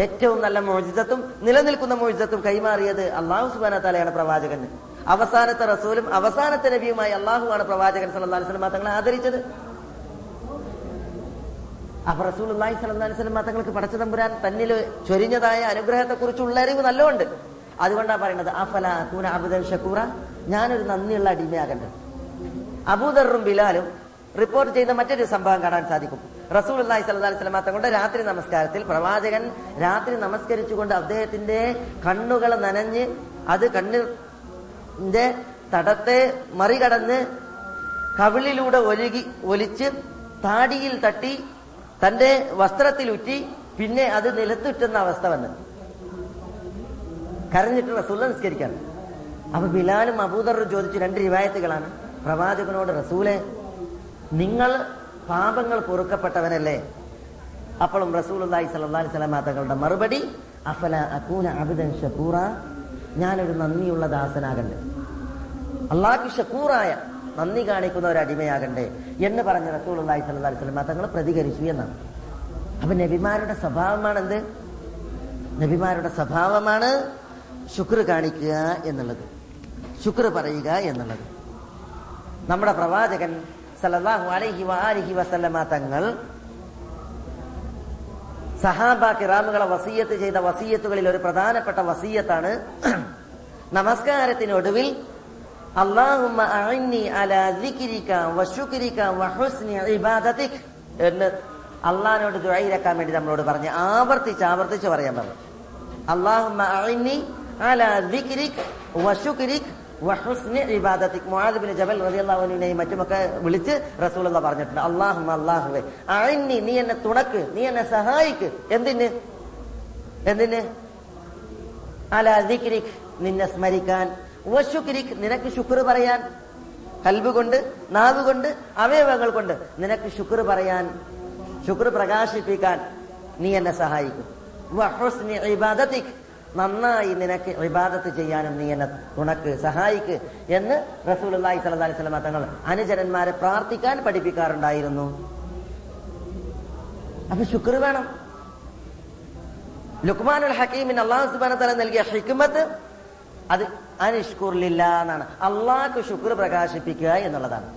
Speaker 2: ഏറ്റവും നല്ല മോചിതത്വം നിലനിൽക്കുന്ന മോചിതത്വം കൈമാറിയത് അള്ളാഹു സുബാന തലയാണ് പ്രവാചകന് അവസാനത്തെ റസൂലും അവസാനത്തെ നബിയുമായി അള്ളാഹുവാണ് പ്രവാചകൻ സല്ലല്ലാഹു അലൈഹി വസല്ലം തങ്ങളെ ആദരിച്ചത്. അപ്പൊ റസൂൽ അള്ളാഹി സല്ലല്ലാഹു അലൈഹി വസല്ലം തങ്ങൾക്ക് പടച്ച തമ്പുരാൻ തന്നിൽ ചൊരിഞ്ഞതായ അനുഗ്രഹത്തെ കുറിച്ചുള്ള അറിവ് നല്ലോണ്ട്. അതുകൊണ്ടാണ് പറയുന്നത് അഫല കൂന അബുദൻ ഷക്കൂറ? ഞാനൊരു നന്ദിയുള്ള അടിമയാകണ്ടത് അബൂദറും ബിലാലും റിപ്പോർട്ട് ചെയ്യുന്ന മറ്റൊരു സംഭവം കാണാൻ സാധിക്കും. റസൂൽ അള്ളാഹി സല്ലല്ലാഹു അലൈഹി സ്വലാമ തങ്ങളുടെ രാത്രി നമസ്കാരത്തിൽ പ്രവാചകൻ രാത്രി നമസ്കരിച്ചുകൊണ്ട് അദ്ദേഹത്തിന്റെ കണ്ണുകൾ നനഞ്ഞ് അത് കണ്ണിന്റെ തടത്തെ മറികടന്ന് കവിളിലൂടെ ഒലുകി ഒലിച്ച് താടിയിൽ തട്ടി തന്റെ വസ്ത്രത്തിൽ ഉറ്റി പിന്നെ അത് നിലത്തുറ്റുന്ന അവസ്ഥ വന്നത് കരഞ്ഞിട്ട് റസൂൽ നിസ്കരിക്കാൻ അപ്പൊ ബിലാലും അബൂദറും ചോദിച്ചു രണ്ട് റിവായത്തുകളാണ്. പ്രവാചകനോട് റസൂലെ നിങ്ങൾ പാപങ്ങൾ പൊറുക്കപ്പെട്ടവനല്ലേ? അപ്പോഴും റസൂൽ സല്ലല്ലാഹി അലൈഹി തങ്ങളുടെ മറുപടി അഫല അകൂന അബിദൻ ഷക്കൂറ ഞാനൊരു നന്ദിയുള്ള ദാസനാകണ്ടേ. അള്ളാഹി ഷക്കൂറായ നന്ദി കാണിക്കുന്ന ഒരു അടിമയാകണ്ടേ എന്ന് പറഞ്ഞ റസൂൽ അള്ളാഹി അലൈഹി വസല്ലം തങ്ങൾ പ്രതികരിച്ചു എന്നാണ്. അപ്പൊ നബിമാരുടെ സ്വഭാവമാണ് എന്ത് നബിമാരുടെ സ്വഭാവമാണ് ശുക്ർ കാണിക്കുക എന്നുള്ളത്. ശുക്ർ പറയുക എന്നുള്ളത്. നമ്മുടെ പ്രവാചകൻ സല്ലല്ലാഹു അലൈഹി വആലിഹി വസല്ലമ തങ്ങൾ സഹാബ കിറാമുകളെ വസീയത്ത് ചെയ്ത വസീയത്തുകളിൽ ഒരു പ്രധാനപ്പെട്ട വസീയത്താണ് നമസ്കാരത്തിനൊടുവിൽ അള്ളാഹുമ്മ എന്ന് വേണ്ടി നമ്മളോട് പറഞ്ഞു ആവർത്തിച്ച് ആവർത്തിച്ച് പറയാൻ പറഞ്ഞു. അള്ളാഹുമ്മ ബിൻ ജബൽ റളിയല്ലാഹു മറ്റുമൊക്കെ വിളിച്ച് റസൂലുള്ള പറഞ്ഞിട്ടുണ്ട്. അല്ലാഹുമ്മ അല്ലാഹുവേ. അഇന്നി നീ എന്നെ തുണക്ക് നീ എന്നെ സഹായിക്ക്. എന്തിന്? എന്തിന്? അലാ ദിക്രിക്. നിന്നെ സ്മരിക്കാൻ. വശുക്രിക് നിനക്ക് ശുക്ർ പറയാൻ. കൽബ് കൊണ്ട് നാവ് കൊണ്ട് അവയവങ്ങൾ കൊണ്ട് നിനക്ക് ശുക്ർ പറയാൻ. ശുക്ർ പ്രകാശിപ്പിക്കാൻ നീ എന്നെ സഹായിക്കും. നന്നായി നിനക്ക് വിവാദത്ത് ചെയ്യാനും നീ എന്നെ തുണക്ക് സഹായിക്ക് എന്ന് റസൂൽ അള്ളാഹി അലൈഹി വസല്ലം തങ്ങൾ അനുചരന്മാരെ പ്രാർത്ഥിക്കാൻ പഠിപ്പിക്കാറുണ്ടായിരുന്നു. അപ്പൊ ശുക്ർ വേണം. ലുക്മാനുൽ ഹക്കീമിന് അള്ളാഹു സുബാന തല നൽകിയ ഹിക്മത്ത് അത് അനിഷ്കുറില്ല എന്നാണ്. അള്ളാഹ്ക്ക് ശുക്ർ പ്രകാശിപ്പിക്കുക എന്നുള്ളതാണ്.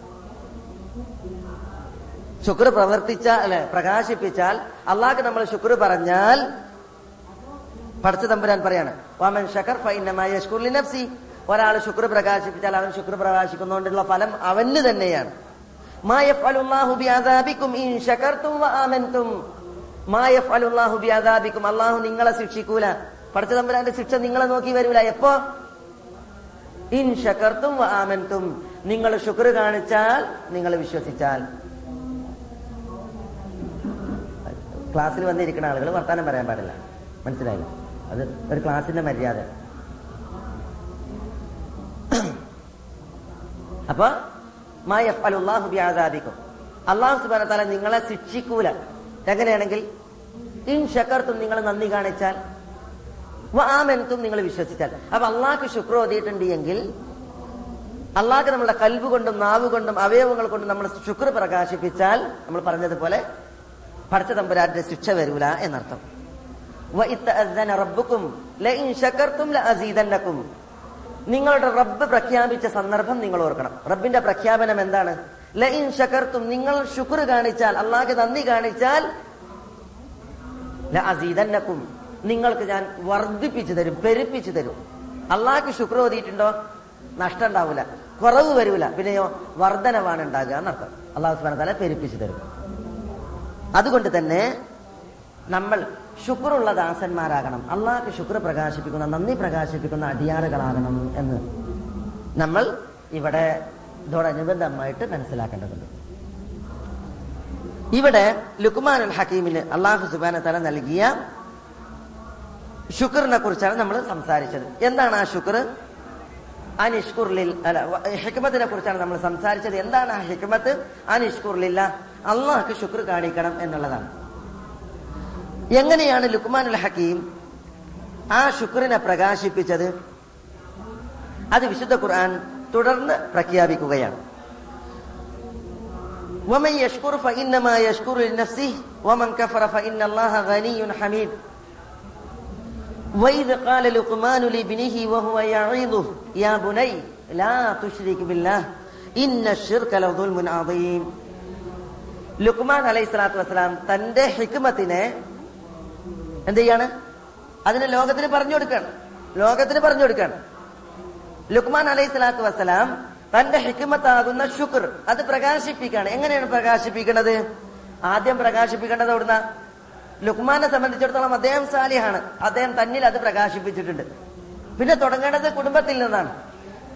Speaker 2: ശുക്ർ പ്രവർത്തിച്ച അല്ലെ പ്രകാശിപ്പിച്ചാൽ അള്ളാഹ്ക്ക് നമ്മൾ ശുക്ർ പറഞ്ഞാൽ പഠിച്ച തമ്പുരാൻ പറയാണ് വാമൻ ഷക്കർ ഫൈനമായ യഷ്കുർലി നഫ്സി ഒരാൾ ശുക്ർ പ്രകാശിപ്പിച്ചാൽ അവൻ ശുക്ർ പ്രകാശിക്കുന്നതുകൊണ്ടുള്ള ഫലം അവന് തന്നെയാണ്. അല്ലാഹു നിങ്ങളെ ശിക്ഷിക്കൂല. പഠിച്ച തമ്പുരാന്റെ ശിക്ഷ നിങ്ങളെ നോക്കി വരൂല. എപ്പോ? ഇൻ ഷക്കർത്തും ആമൻതും. നിങ്ങൾ ശുക്ർ കാണിച്ചാൽ നിങ്ങൾ വിശ്വസിച്ചാൽ. ക്ലാസ്സിൽ വന്നിരിക്കുന്ന ആളുകൾ വർത്താനം പറയാൻ പാടില്ല. മനസ്സിലായില്ല? അത് ഒരു ക്ലാസിന്റെ മര്യാദ. അപ്പൊ മായഫലുല്ലാഹു അള്ളാഹു സുബാന താല നിങ്ങളെ ശിക്ഷിക്കൂല. എങ്ങനെയാണെങ്കിൽ ഇൻ ഷക്കർത്തും നിങ്ങൾ നന്ദി കാണിച്ചാൽ ആമെന്തും നിങ്ങൾ വിശ്വസിച്ചാൽ. അപ്പൊ അള്ളാഹ്ക്ക് ശുക്ർ ഓതിയിട്ടുണ്ട് എങ്കിൽ അള്ളാഹ്ക്ക് നമ്മുടെ കൽവ് കൊണ്ടും നാവ് കൊണ്ടും അവയവങ്ങൾ കൊണ്ടും നമ്മൾ ശുക്ർ പ്രകാശിപ്പിച്ചാൽ നമ്മൾ പറഞ്ഞതുപോലെ പഠിച്ച തമ്പുരാന്റെ ശിക്ഷ വരൂല എന്നർത്ഥം. റബ്ബുക്കും നിങ്ങളുടെ റബ്ബ് പ്രഖ്യാപിച്ച സന്ദർഭം നിങ്ങൾ ഓർക്കണം. റബ്ബിന്റെ പ്രഖ്യാപനം എന്താണ്? ലൈൻ ഷക്കർത്തും നിങ്ങൾ ശുക്ർ കാണിച്ചാൽ അള്ളാഹ് നന്ദി കാണിച്ചാൽ ലഅസീദന്നകും നിങ്ങൾക്ക് ഞാൻ വർദ്ധിപ്പിച്ചു തരും പെരുപ്പിച്ചു തരും. അള്ളാഹ്ക്ക് ശുക്ർ ഓതിയിട്ടുണ്ടോ? നഷ്ടം ഉണ്ടാവില്ല കുറവ് വരൂല. പിന്നെയോ വർധനവാണ് ഉണ്ടാകുക എന്നർത്ഥം. അള്ളാഹു സുബാന തല പെരുപ്പിച്ചു തരും. അതുകൊണ്ട് തന്നെ നമ്മൾ ശുക്രുള്ള ദാസന്മാരാകണം. അള്ളാഹ് ശുക്ർ പ്രകാശിപ്പിക്കുന്ന നന്ദി പ്രകാശിപ്പിക്കുന്ന അടിയാറുകളാകണം എന്ന് നമ്മൾ ഇവിടെ ഇതോടനുബന്ധമായിട്ട് മനസ്സിലാക്കേണ്ടതുണ്ട്. ഇവിടെ ലുക്മാനുൽ ഹക്കീമിന് അള്ളാഹു സുബാന തല നൽകിയ ശുക്റിനെ കുറിച്ചാണ് നമ്മൾ സംസാരിച്ചത്. എന്താണ് ആ ശുക്ർ? അനിഷ്കുർലിൽ അല്ല ഹിക്മത്തിനെ കുറിച്ചാണ് നമ്മൾ സംസാരിച്ചത്. എന്താണ് ആ ഹിക്മത്ത്? അനിഷ്കുർലില്ല അള്ളാഹ്ക്ക് ശുക്ർ കാണിക്കണം എന്നുള്ളതാണ്. എങ്ങനെയാണ് ലുക്മാനുൽ ഹക്കീം ആ ശുക്രിനെ പ്രകാശിപ്പിച്ചത് അത് വിശുദ്ധ ഖുർആൻ തുടർന്ന് പ്രഖ്യാപിക്കുകയാണ് ومن يشكر فإنما يشكر لنفسه ومن كفر فإن الله غني حميد وإذ قال لقمان لابنه وهو يعظه يا بني لا تشرك بالله إن الشرك لظلم عظيم ലുക്മാൻ അലൈഹി സ്വലാത്തു വസ്സലാം തന്റെ ഹിക്മത്തിനെ എന്ത് ചെയ്യാണ്? അതിനെ ലോകത്തിന് പറഞ്ഞു കൊടുക്കാണ് ലോകത്തിന് പറഞ്ഞു കൊടുക്കാണ് ലുക്മാൻ അലൈഹി സ്വലാത്തു വസ്സലാം തന്റെ ഹിക്കുമത്താകുന്ന ശുക്ർ അത് പ്രകാശിപ്പിക്കാണ് എങ്ങനെയാണ് പ്രകാശിപ്പിക്കുന്നത് ആദ്യം പ്രകാശിപ്പിക്കേണ്ടത് അവിടുന്ന് ലുക്മാനെ സംബന്ധിച്ചിടത്തോളം അദ്ദേഹം സാലിഹാണ്. അദ്ദേഹം തന്നിൽ അത് പ്രകാശിപ്പിച്ചിട്ടുണ്ട്. പിന്നെ തുടങ്ങേണ്ടത് കുടുംബത്തിൽ നിന്നാണ്.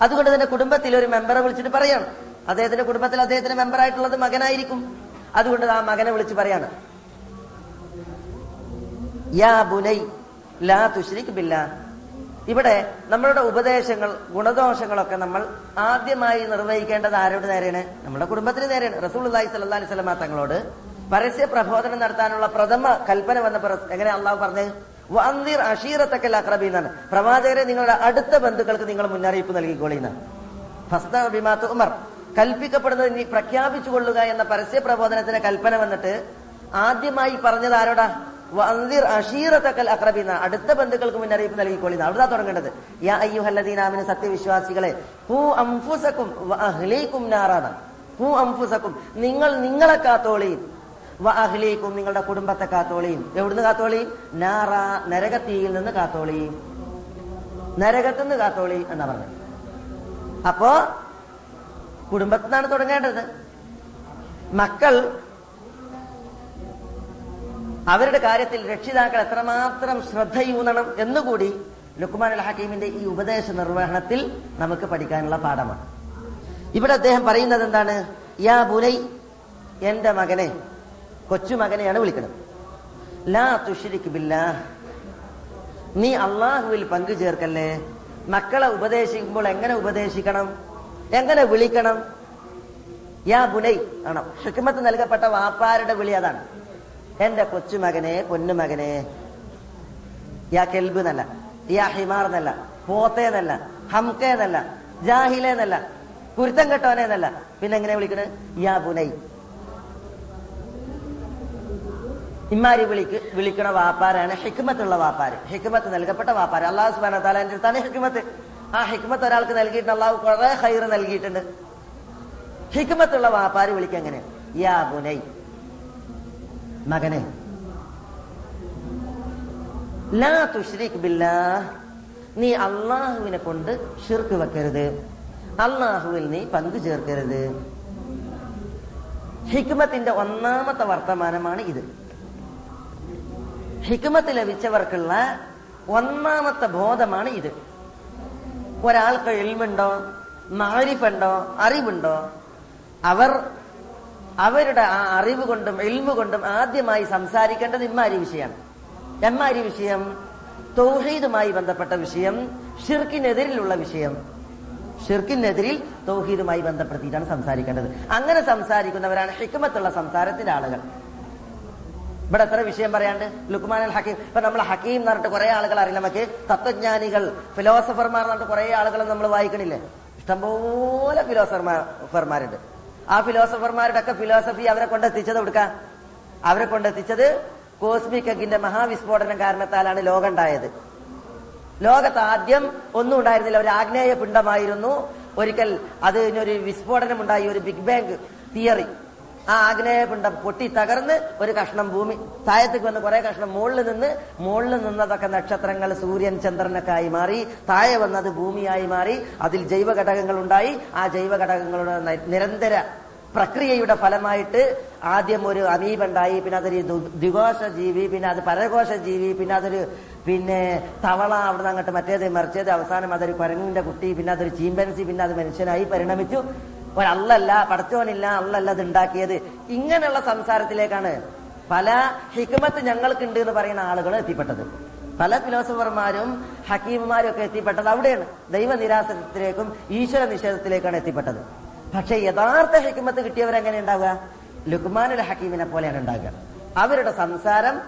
Speaker 2: അതുകൊണ്ട് തന്നെ കുടുംബത്തിൽ ഒരു മെമ്പറെ വിളിച്ചിട്ട് പറയാണ്. അദ്ദേഹത്തിന്റെ കുടുംബത്തിൽ അദ്ദേഹത്തിന്റെ മെമ്പറായിട്ടുള്ളത് മകനായിരിക്കും. അതുകൊണ്ട് ആ മകനെ വിളിച്ച് പറയാണ്. ഇവിടെ നമ്മളുടെ ഉപദേശങ്ങൾ ഗുണദോഷങ്ങളൊക്കെ നമ്മൾ ആദ്യമായി നിർവഹിക്കേണ്ടത് ആരോട് നേരെയാണ്? നമ്മുടെ കുടുംബത്തിന് നേരെയാണ്. റസൂൽ അള്ളാഹി സല്ലാ അലൈഹി സ്വലമ തങ്ങളോട്. പരസ്യ പ്രബോധനം നടത്താനുള്ള പ്രഥമ കൽപ്പന വന്നപ്പോൾ എങ്ങനെ അള്ളാഹു പറഞ്ഞത് വന്തിർ അഷീറത്തക്കൽ അക്രബി എന്നാണ്. പ്രവാചകരെ നിങ്ങളുടെ അടുത്ത ബന്ധുക്കൾക്ക് നിങ്ങൾ മുന്നറിയിപ്പ് നൽകിക്കോളി എന്നാണ്. ഫസ്ത ബിമാത്ത് ഉമർ കൽപ്പിക്കപ്പെടുന്നത് നീ പ്രഖ്യാപിച്ചു കൊള്ളുക എന്ന പരസ്യ പ്രബോധനത്തിന് കൽപ്പന വന്നിട്ട് ആദ്യമായി പറഞ്ഞത് ആരോടാ? അടുത്ത ബന്ധുക്കൾക്ക് മുന്നറിയിപ്പ് നൽകിക്കോളി. അവിടെ തുടങ്ങേണ്ടത്. യാ സത്യവിശ്വാസികളെ അംഫുസക്കും നിങ്ങൾ നിങ്ങളെ കാത്തോളിയും. അഹ്ലീക്കും നിങ്ങളുടെ കുടുംബത്തെ കാത്തോളിയും. എവിടുന്ന് കാത്തോളിയും നാറ നരകത്തീയിൽ നിന്ന് കാത്തോളിയും. നരകത്തുനിന്ന് കാത്തോളി എന്നാ പറഞ്ഞത്. അപ്പോ കുടുംബത്തിനാണ് തുടങ്ങേണ്ടത്. മക്കൾ അവരുടെ കാര്യത്തിൽ രക്ഷിതാക്കൾ എത്രമാത്രം ശ്രദ്ധയൂന്നണം എന്നുകൂടി ലുക്മാൻ അൽ ഹക്കീമിന്റെ ഈ ഉപദേശ നിർവഹണത്തിൽ നമുക്ക് പഠിക്കാനുള്ള പാഠമാണ്. ഇവിടെ അദ്ദേഹം പറയുന്നത് എന്താണ്? യാ ബുനൈ എന്റെ മകനെ കൊച്ചുമകനെയാണ് വിളിക്കുന്നത്. ലാ തുഷിരിക്ക് നീ അള്ളാഹുവിൽ പങ്കു ചേർക്കല്ലേ? മക്കളെ ഉപദേശിക്കുമ്പോൾ എങ്ങനെ ഉപദേശിക്കണം? എങ്ങനെ വിളിക്കണം? യാ ബുനൈ ആണോ? ഹിക്മത്ത് നൽകപ്പെട്ട വാപ്പാരുടെ വിളി അതാണ്. എന്റെ കൊച്ചുമകനെ പൊന്നുമകനെ. യാ കെൽബ് എന്നല്ല യാ ഹിമാർ എന്നല്ല പോത്തേന്നല്ല ഹംകേന്നല്ല ജാഹിലേന്നല്ല കുരുത്തം കെട്ടോനേന്നല്ല പിന്നെ എങ്ങനെ വിളിക്കണ്? യാ ബുനൈ. ഇമാരി വിളിക്ക് വിളിക്കണ വാപ്പാരാണ് ഹിക്മത്തുള്ള വാപ്പാര്. ഹിക്മത്ത് നൽകപ്പെട്ട വാപ്പാര്. അള്ളാഹു സുബാന താലാന്റെ അടുത്താണ് ഹിക്മത്ത്. ആ ഹിക്മത്ത് ഒരാൾക്ക് നൽകിയിട്ടുണ്ട്. അള്ളാഹു കുറെ ഹൈർ നൽകിയിട്ടുണ്ട്. ഹിക്മത്തുള്ള വാപ്പാര് വിളിക്കുക എങ്ങനെ? യാ ബുനൈ. മകനെ. ലാ തുഷ്രീഖ് ബില്ലാ നീ അള്ളാഹുവിനെ കൊണ്ട് ഷിർക്ക് വെക്കരുത്. അള്ളാഹുവിൽ നീ പങ്കു ചേർക്കരുത്. ഹിക്മത്തിന്റെ ഒന്നാമത്തെ വർത്തമാനമാണ് ഇത്. ഹിക്മത്ത് ലഭിച്ചവർക്കുള്ള ഒന്നാമത്തെ ബോധമാണ് ഇത്. ഒരാൾക്ക് എൽമുണ്ടോ മാരിഫുണ്ടോ? അറിവുണ്ടോ? അവർ അവരുടെ ആ അറിവ് കൊണ്ടും എൽമു കൊണ്ടും ആദ്യമായി സംസാരിക്കേണ്ടത് ഇമ്മാരി വിഷയമാണ്. എമ്മാരി വിഷയം തൗഹീദുമായി ബന്ധപ്പെട്ട വിഷയം ഷിർക്കിനെതിരിലുള്ള വിഷയം. ഷിർക്കിനെതിരിൽ തൗഹീദുമായി ബന്ധപ്പെടുത്തിയിട്ടാണ് സംസാരിക്കേണ്ടത്. അങ്ങനെ സംസാരിക്കുന്നവരാണ് ഹിക്കുമത്തുള്ള സംസാരത്തിന്റെ ആളുകൾ. ഇവിടെ എത്ര വിഷയം പറയാണ്ട്? ലുക്മാൻ അൽ ഹക്കീം. ഇപ്പൊ നമ്മൾ ഹക്കീം എന്ന് പറഞ്ഞിട്ട് കുറെ ആളുകൾ അറിയില്ല. നമുക്ക് തത്വജ്ഞാനികൾ ഫിലോസഫർമാർ എന്ന് പറഞ്ഞിട്ട് കുറെ ആളുകൾ നമ്മൾ വായിക്കണില്ലേ? ഇഷ്ടംപോലെ ഫിലോസഫർമാരുണ്ട് ആ ഫിലോസഫർമാരുടെ ഒക്കെ ഫിലോസഫി അവരെ കൊണ്ടെത്തിച്ചത് കൊടുക്കാം അവരെ കൊണ്ടെത്തിച്ചത് കോസ്മിക് എഗിന്റെ മഹാവിസ്ഫോടനം കാരണത്താലാണ് ലോകം ഉണ്ടായത് ലോകത്ത് ആദ്യം ഒന്നും ഉണ്ടായിരുന്നില്ല. ഒരു ആഗ്നേയ പിണ്ഡമായിരുന്നു ഒരിക്കൽ അതിനൊരു വിസ്ഫോടനം ഉണ്ടായി ഒരു ബിഗ് ബാങ് തിയറി. ആ ആഗ്നേയ പിണ്ഡം പൊട്ടി തകർന്ന് ഒരു കഷ്ണം ഭൂമി. താഴത്തേക്ക് വന്ന് കുറെ കഷ്ണം മുകളിൽ നിന്ന് മുകളിൽ നിന്നതൊക്കെ നക്ഷത്രങ്ങൾ സൂര്യൻ ചന്ദ്രനൊക്കെ ആയി മാറി താഴെ വന്നത് ഭൂമിയായി മാറി അതിൽ ജൈവ ഘടകങ്ങൾ ഉണ്ടായി ആ ജൈവ ഘടകങ്ങളുടെ നിരന്തര പ്രക്രിയയുടെ ഫലമായിട്ട് ആദ്യം ഒരു അമീബ ഉണ്ടായി പിന്നെ അതൊരു ദ്വികോശ ജീവി പിന്നെ അത് പരകോശ ജീവി പിന്നെ അതൊരു പിന്നെ തവള അവിടുന്ന് അങ്ങോട്ട് മറ്റേത് മറിച്ചത് അവസാനം അതൊരു കുരങ്ങിന്റെ കുട്ടി പിന്നെ അതൊരു ചീമ്പൻസി പിന്നെ അത് മനുഷ്യനായി പരിണമിച്ചു. ഒരല്ലല്ല പടച്ചോനില്ല അല്ലല്ല അത് ഉണ്ടാക്കിയത് ഇങ്ങനെയുള്ള സംസാരത്തിലേക്കാണ് പല ഹിക്മത്ത് ഞങ്ങൾക്കുണ്ട് എന്ന് പറയുന്ന ആളുകൾ എത്തിപ്പെട്ടത്. പല ഫിലോസഫർമാരും ഹക്കീമുമാരും ഒക്കെ എത്തിപ്പെട്ടത് അവിടെയാണ്. ദൈവ നിരാസനത്തിലേക്കും ഈശ്വര നിഷേധത്തിലേക്കാണ് എത്തിപ്പെട്ടത്. പക്ഷെ യഥാർത്ഥ ഹിക്മത്ത് കിട്ടിയവരെങ്ങനെ ഉണ്ടാവുക? ലുക്മാനുൽ ഹക്കീമിനെ പോലെയാണ് ഉണ്ടാകുക അവരുടെ സംസാരം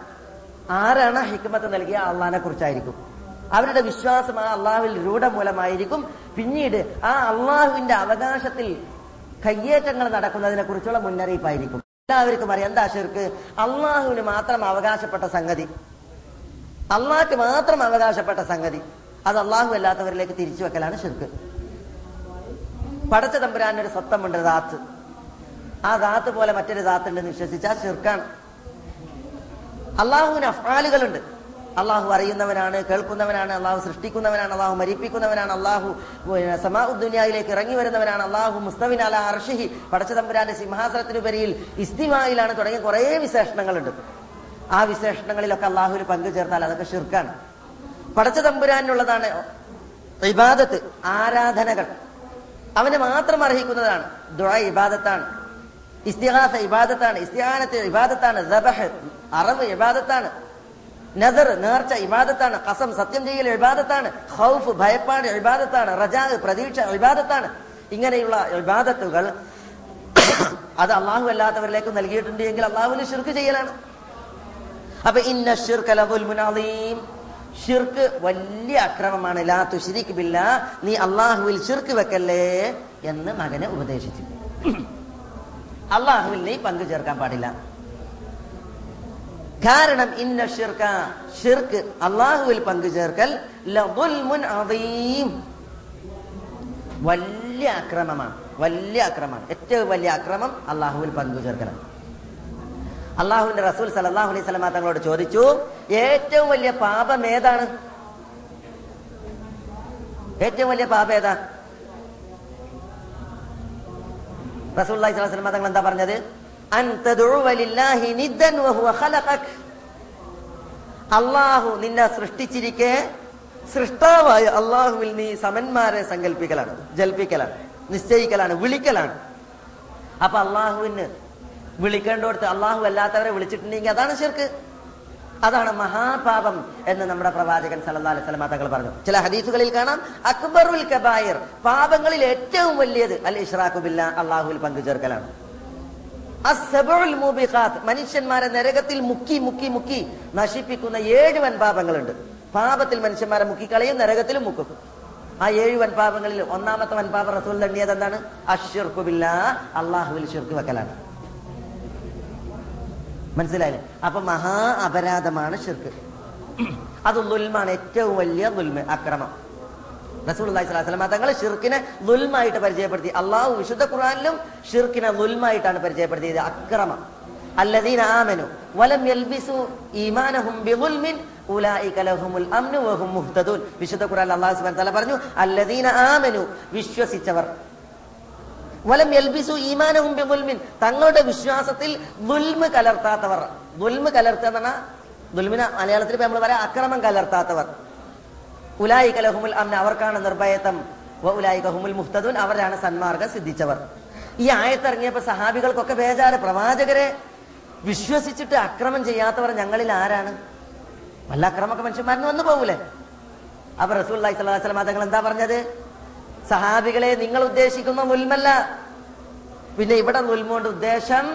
Speaker 2: ആരാണ് ഹിക്മത്ത് നൽകിയ? അള്ളഹാനെ കുറിച്ചായിരിക്കും. അവരുടെ വിശ്വാസം ആ അള്ളാഹുവിൽ രൂഢമൂലമായിരിക്കും. പിന്നീട് ആ അള്ളാഹുവിന്റെ അവകാശത്തിൽ കയ്യേറ്റങ്ങൾ നടക്കുന്നതിനെ കുറിച്ചുള്ള മുന്നറിയിപ്പായിരിക്കും. എല്ലാവർക്കും അറിയാം. എന്താ ഷിർക്ക് അള്ളാഹുവിന് മാത്രം അവകാശപ്പെട്ട സംഗതി. അള്ളാഹ്ക്ക് മാത്രം അവകാശപ്പെട്ട സംഗതി. അത് അള്ളാഹു അല്ലാത്തവരിലേക്ക് തിരിച്ചു വെക്കലാണ് ഷിർക്ക് പടച്ച തമ്പുരാൻ ഒരു സ്വത്തമുണ്ട് ദാത്ത്. ആ ദാത്ത് പോലെ മറ്റൊരു ദാത്തുണ്ടെന്ന് വിശ്വസിച്ചാൽ ഷിർക്കാണ് അള്ളാഹുവിന് അഫ്ആലുകളുണ്ട്. അള്ളാഹു അറിയുന്നവനാണ് കേൾക്കുന്നവനാണ് അള്ളാഹു സൃഷ്ടിക്കുന്നവനാണ് അള്ളാഹു മരിപ്പിക്കുന്നവനാണ് അള്ളാഹു സമാഉദ്ദുനിയയിലേക്ക് ഇറങ്ങി വരുന്നവനാണ് അള്ളാഹു മുസ്തവിൻ അല അർഷിഹി പടച്ചതമ്പുരാന്റെ സിംഹാസനത്തിനുപരിയിൽ ഇസ്തിമായിലാണ് തുടങ്ങിയ കുറേ വിശേഷണങ്ങളുണ്ട്. ആ വിശേഷണങ്ങളിലൊക്കെ അള്ളാഹുവിന് പങ്കു ചേർത്താൽ അതൊക്കെ ഷിർക്കാണ് പടച്ചതമ്പുരാനുള്ളതാണ് ഇബാദത്ത് ആരാധനകൾ. അവനെ മാത്രം അർഹിക്കുന്നതാണ്. ദുഴ ഇബാദത്താണ്. ഇസ്തിഹാസ ഇബാദത്താണ്. ഇസ്തിഹാനത്ത് ഇബാദത്താണ്. ദബഹ് അറവ് ഇബാദത്താണ്. നദർ നേർച്ച ഇബാദത്താണ്. കസം സത്യം ചെയ്യൽ ഇബാദത്താണ്. ഹൗഫ് ഭയപ്പാട് ഇബാദത്താണ്. റജാ പ്രതീക്ഷ ഇബാദത്താണ്. ഇങ്ങനെയുള്ള ഇബാദത്തുകൾ അത് അള്ളാഹു അല്ലാത്തവരിലേക്ക് നൽകിയിട്ടുണ്ട് എങ്കിൽ അള്ളാഹുവിന് ഷിർക്ക് ചെയ്യലാണ്. അപ്പൊ ഇന്ന ഷിർക്കലീം ഷിർക്ക് വലിയ അക്രമമാണ്. ലാ തുഷിരിക്ക് ബില്ല. നീ അള്ളാഹുവിൽ ഷിർക്ക് വെക്കല്ലേ എന്ന് മകനെ ഉപദേശിച്ചു. അള്ളാഹുവിൽ നീ പങ്കു ചേർക്കാൻ പാടില്ല. കാരണം ഇന്ന ഷിർക്ക ഷിർക്ക് അള്ളാഹുവിൽ പങ്കുചേർക്കൽ വലിയ അക്രമമാണ് വലിയ അക്രമമാണ്. ഏറ്റവും വലിയ അക്രമം അള്ളാഹുവിൽ പങ്കുചേർക്കലാണ്. അള്ളാഹുവിന്റെ റസൂൽ സലാഹു അലൈഹി സ്വലമ തങ്ങളോട് ചോദിച്ചു ഏറ്റവും വലിയ പാപം ഏതാണ്? ഏറ്റവും വലിയ പാപം ഏതാ? റസൂൽ അലൈഹി സ്വലമ തങ്ങൾ എന്താ പറഞ്ഞത്? അള്ളാഹു നിന്നെ സൃഷ്ടിച്ചിരിക്കെ സൃഷ്ടാവായ അള്ളാഹുവിൽ നീ സമന്മാരെ സങ്കല്പിക്കലാണ് ജൽപ്പിക്കലാണ് നിശ്ചയിക്കലാണ് വിളിക്കലാണ്. അപ്പൊ അള്ളാഹുവിന് വിളിക്കേണ്ടടുത്ത് അള്ളാഹു അല്ലാത്തവരെ വിളിച്ചിട്ടുണ്ടെങ്കിൽ അതാണ് ശിർക്ക്. അതാണ് മഹാപാപം എന്ന് നമ്മുടെ പ്രവാചകൻ സല്ലല്ലാഹു അലൈഹി തങ്ങൾ പറഞ്ഞു. ചില ഹദീസുകളിൽ കാണാം അക്ബറുൽ കബായർ പാപങ്ങളിൽ ഏറ്റവും വലിയത് അൽ ഇഷ്റാഖുബില്ല അള്ളാഹുവിൽ പങ്കുചേർക്കലാണ്. മനുഷ്യന്മാരെ നരകത്തിൽ മുക്കി മുക്കി മുക്കി നശിപ്പിക്കുന്ന ഏഴ് വൻ പാപങ്ങളുണ്ട്. പാപത്തിൽ മനുഷ്യന്മാരെ മുക്കിക്കളയും നരകത്തിലും മുക്കും. ആ ഏഴ് വൻപാപങ്ങളിൽ ഒന്നാമത്തെ വൻ വൻപാപം റസൂൽ തണ്ണിയത് എന്താണ്? അഷിർക്കുബില്ല അള്ളാഹുവിൽ ഷിർക്ക് വെക്കലാണ്. മനസ്സിലായില്ലേ? അപ്പൊ മഹാ അപരാധമാണ് ഷിർക്ക് അത് ദുൽമാണ് ഏറ്റവും വലിയ ദുൽമ അക്രമം. റസൂൽ അള്ളഹി സ്വലാസ്ലമ തങ്ങൾ ഷിർക്കിനെ ലുൽമായിട്ട് പരിചയപ്പെടുത്തി. അള്ളാഹു വിശുദ്ധ ഖുറാനിലും ഷിർക്കിനെ ലുൽമായിട്ടാണ് പരിചയപ്പെടുത്തിയത്. അക്രമം. അല്ലദീന ആമനു വലം യൽബിസു ഈമാനഹും ബിഗുൽമിൻ വിശുദ്ധ ഖുർആനിൽ അല്ലാഹു സുബ്ഹാനഹു തആല പറഞ്ഞു അല്ലദീന ആമനു വിശ്വസിച്ചവർ. വലം യൽബിസു ഈമാനഹും ബിഗുൽമിൻ തങ്ങളുടെ വിശ്വാസത്തിൽ ദുൽമ് കലർത്താത്തവർ. ദുൽമ് കലർത്തുക എന്ന് പറഞ്ഞാൽ ദുൽമിന മലയാളത്തിൽ നമ്മൾ പറയാം അക്രമം കലർത്താത്തവർ. ഉലായിക ലഹുമുൽ അമ്ന അവർക്കാണ് നിർഭയത്വം. ഹുമുൽ മുഹ്തദൂൻ അവരാണ് സന്മാർഗം സിദ്ധിച്ചവർ. ഈ ആയത്തിറങ്ങിയപ്പോ സഹാബികൾക്കൊക്കെ ബേജാറ്. പ്രവാചകരെ വിശ്വസിച്ചിട്ട് അക്രമം ചെയ്യാത്തവർ ഞങ്ങളിൽ ആരാണ്? വല്ല അക്രമൊക്കെ മനുഷ്യന്മാരെന്ന് വന്നു പോകൂലേ അപ്പൊ റസൂൽ അലൈഹി തങ്ങൾ എന്താ പറഞ്ഞത്? സഹാബികളെ നിങ്ങൾ ഉദ്ദേശിക്കുന്ന മുൽമല്ല. പിന്നെ ഇവിടെ മുൽമോണ്ട് ഉദ്ദേശം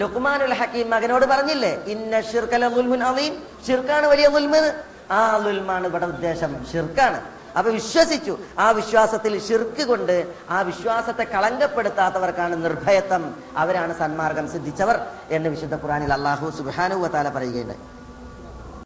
Speaker 2: ലുക്മാനുൽ ഹക്കീം മകനോട് പറഞ്ഞില്ലേ ഇന്ന ഷിർക്കല മുൽമുൻ അലീം ഷിർക്കാണ് വലിയ നുൽമ് ആ ലുൽമാണ് ഇവിടെ ഉദ്ദേശം. ഷിർക്കാണ് അപ്പൊ വിശ്വസിച്ചു. ആ വിശ്വാസത്തിൽ ഷിർക്ക് കൊണ്ട് ആ വിശ്വാസത്തെ കളങ്കപ്പെടുത്താത്തവർക്കാണ് നിർഭയത്വം. അവരാണ് സന്മാർഗം സിദ്ധിച്ചവർ എന്ന് വിശുദ്ധ ഖുറാനിൽ അള്ളാഹു സുബാനു വത്താല പറയുകയുണ്ടായി.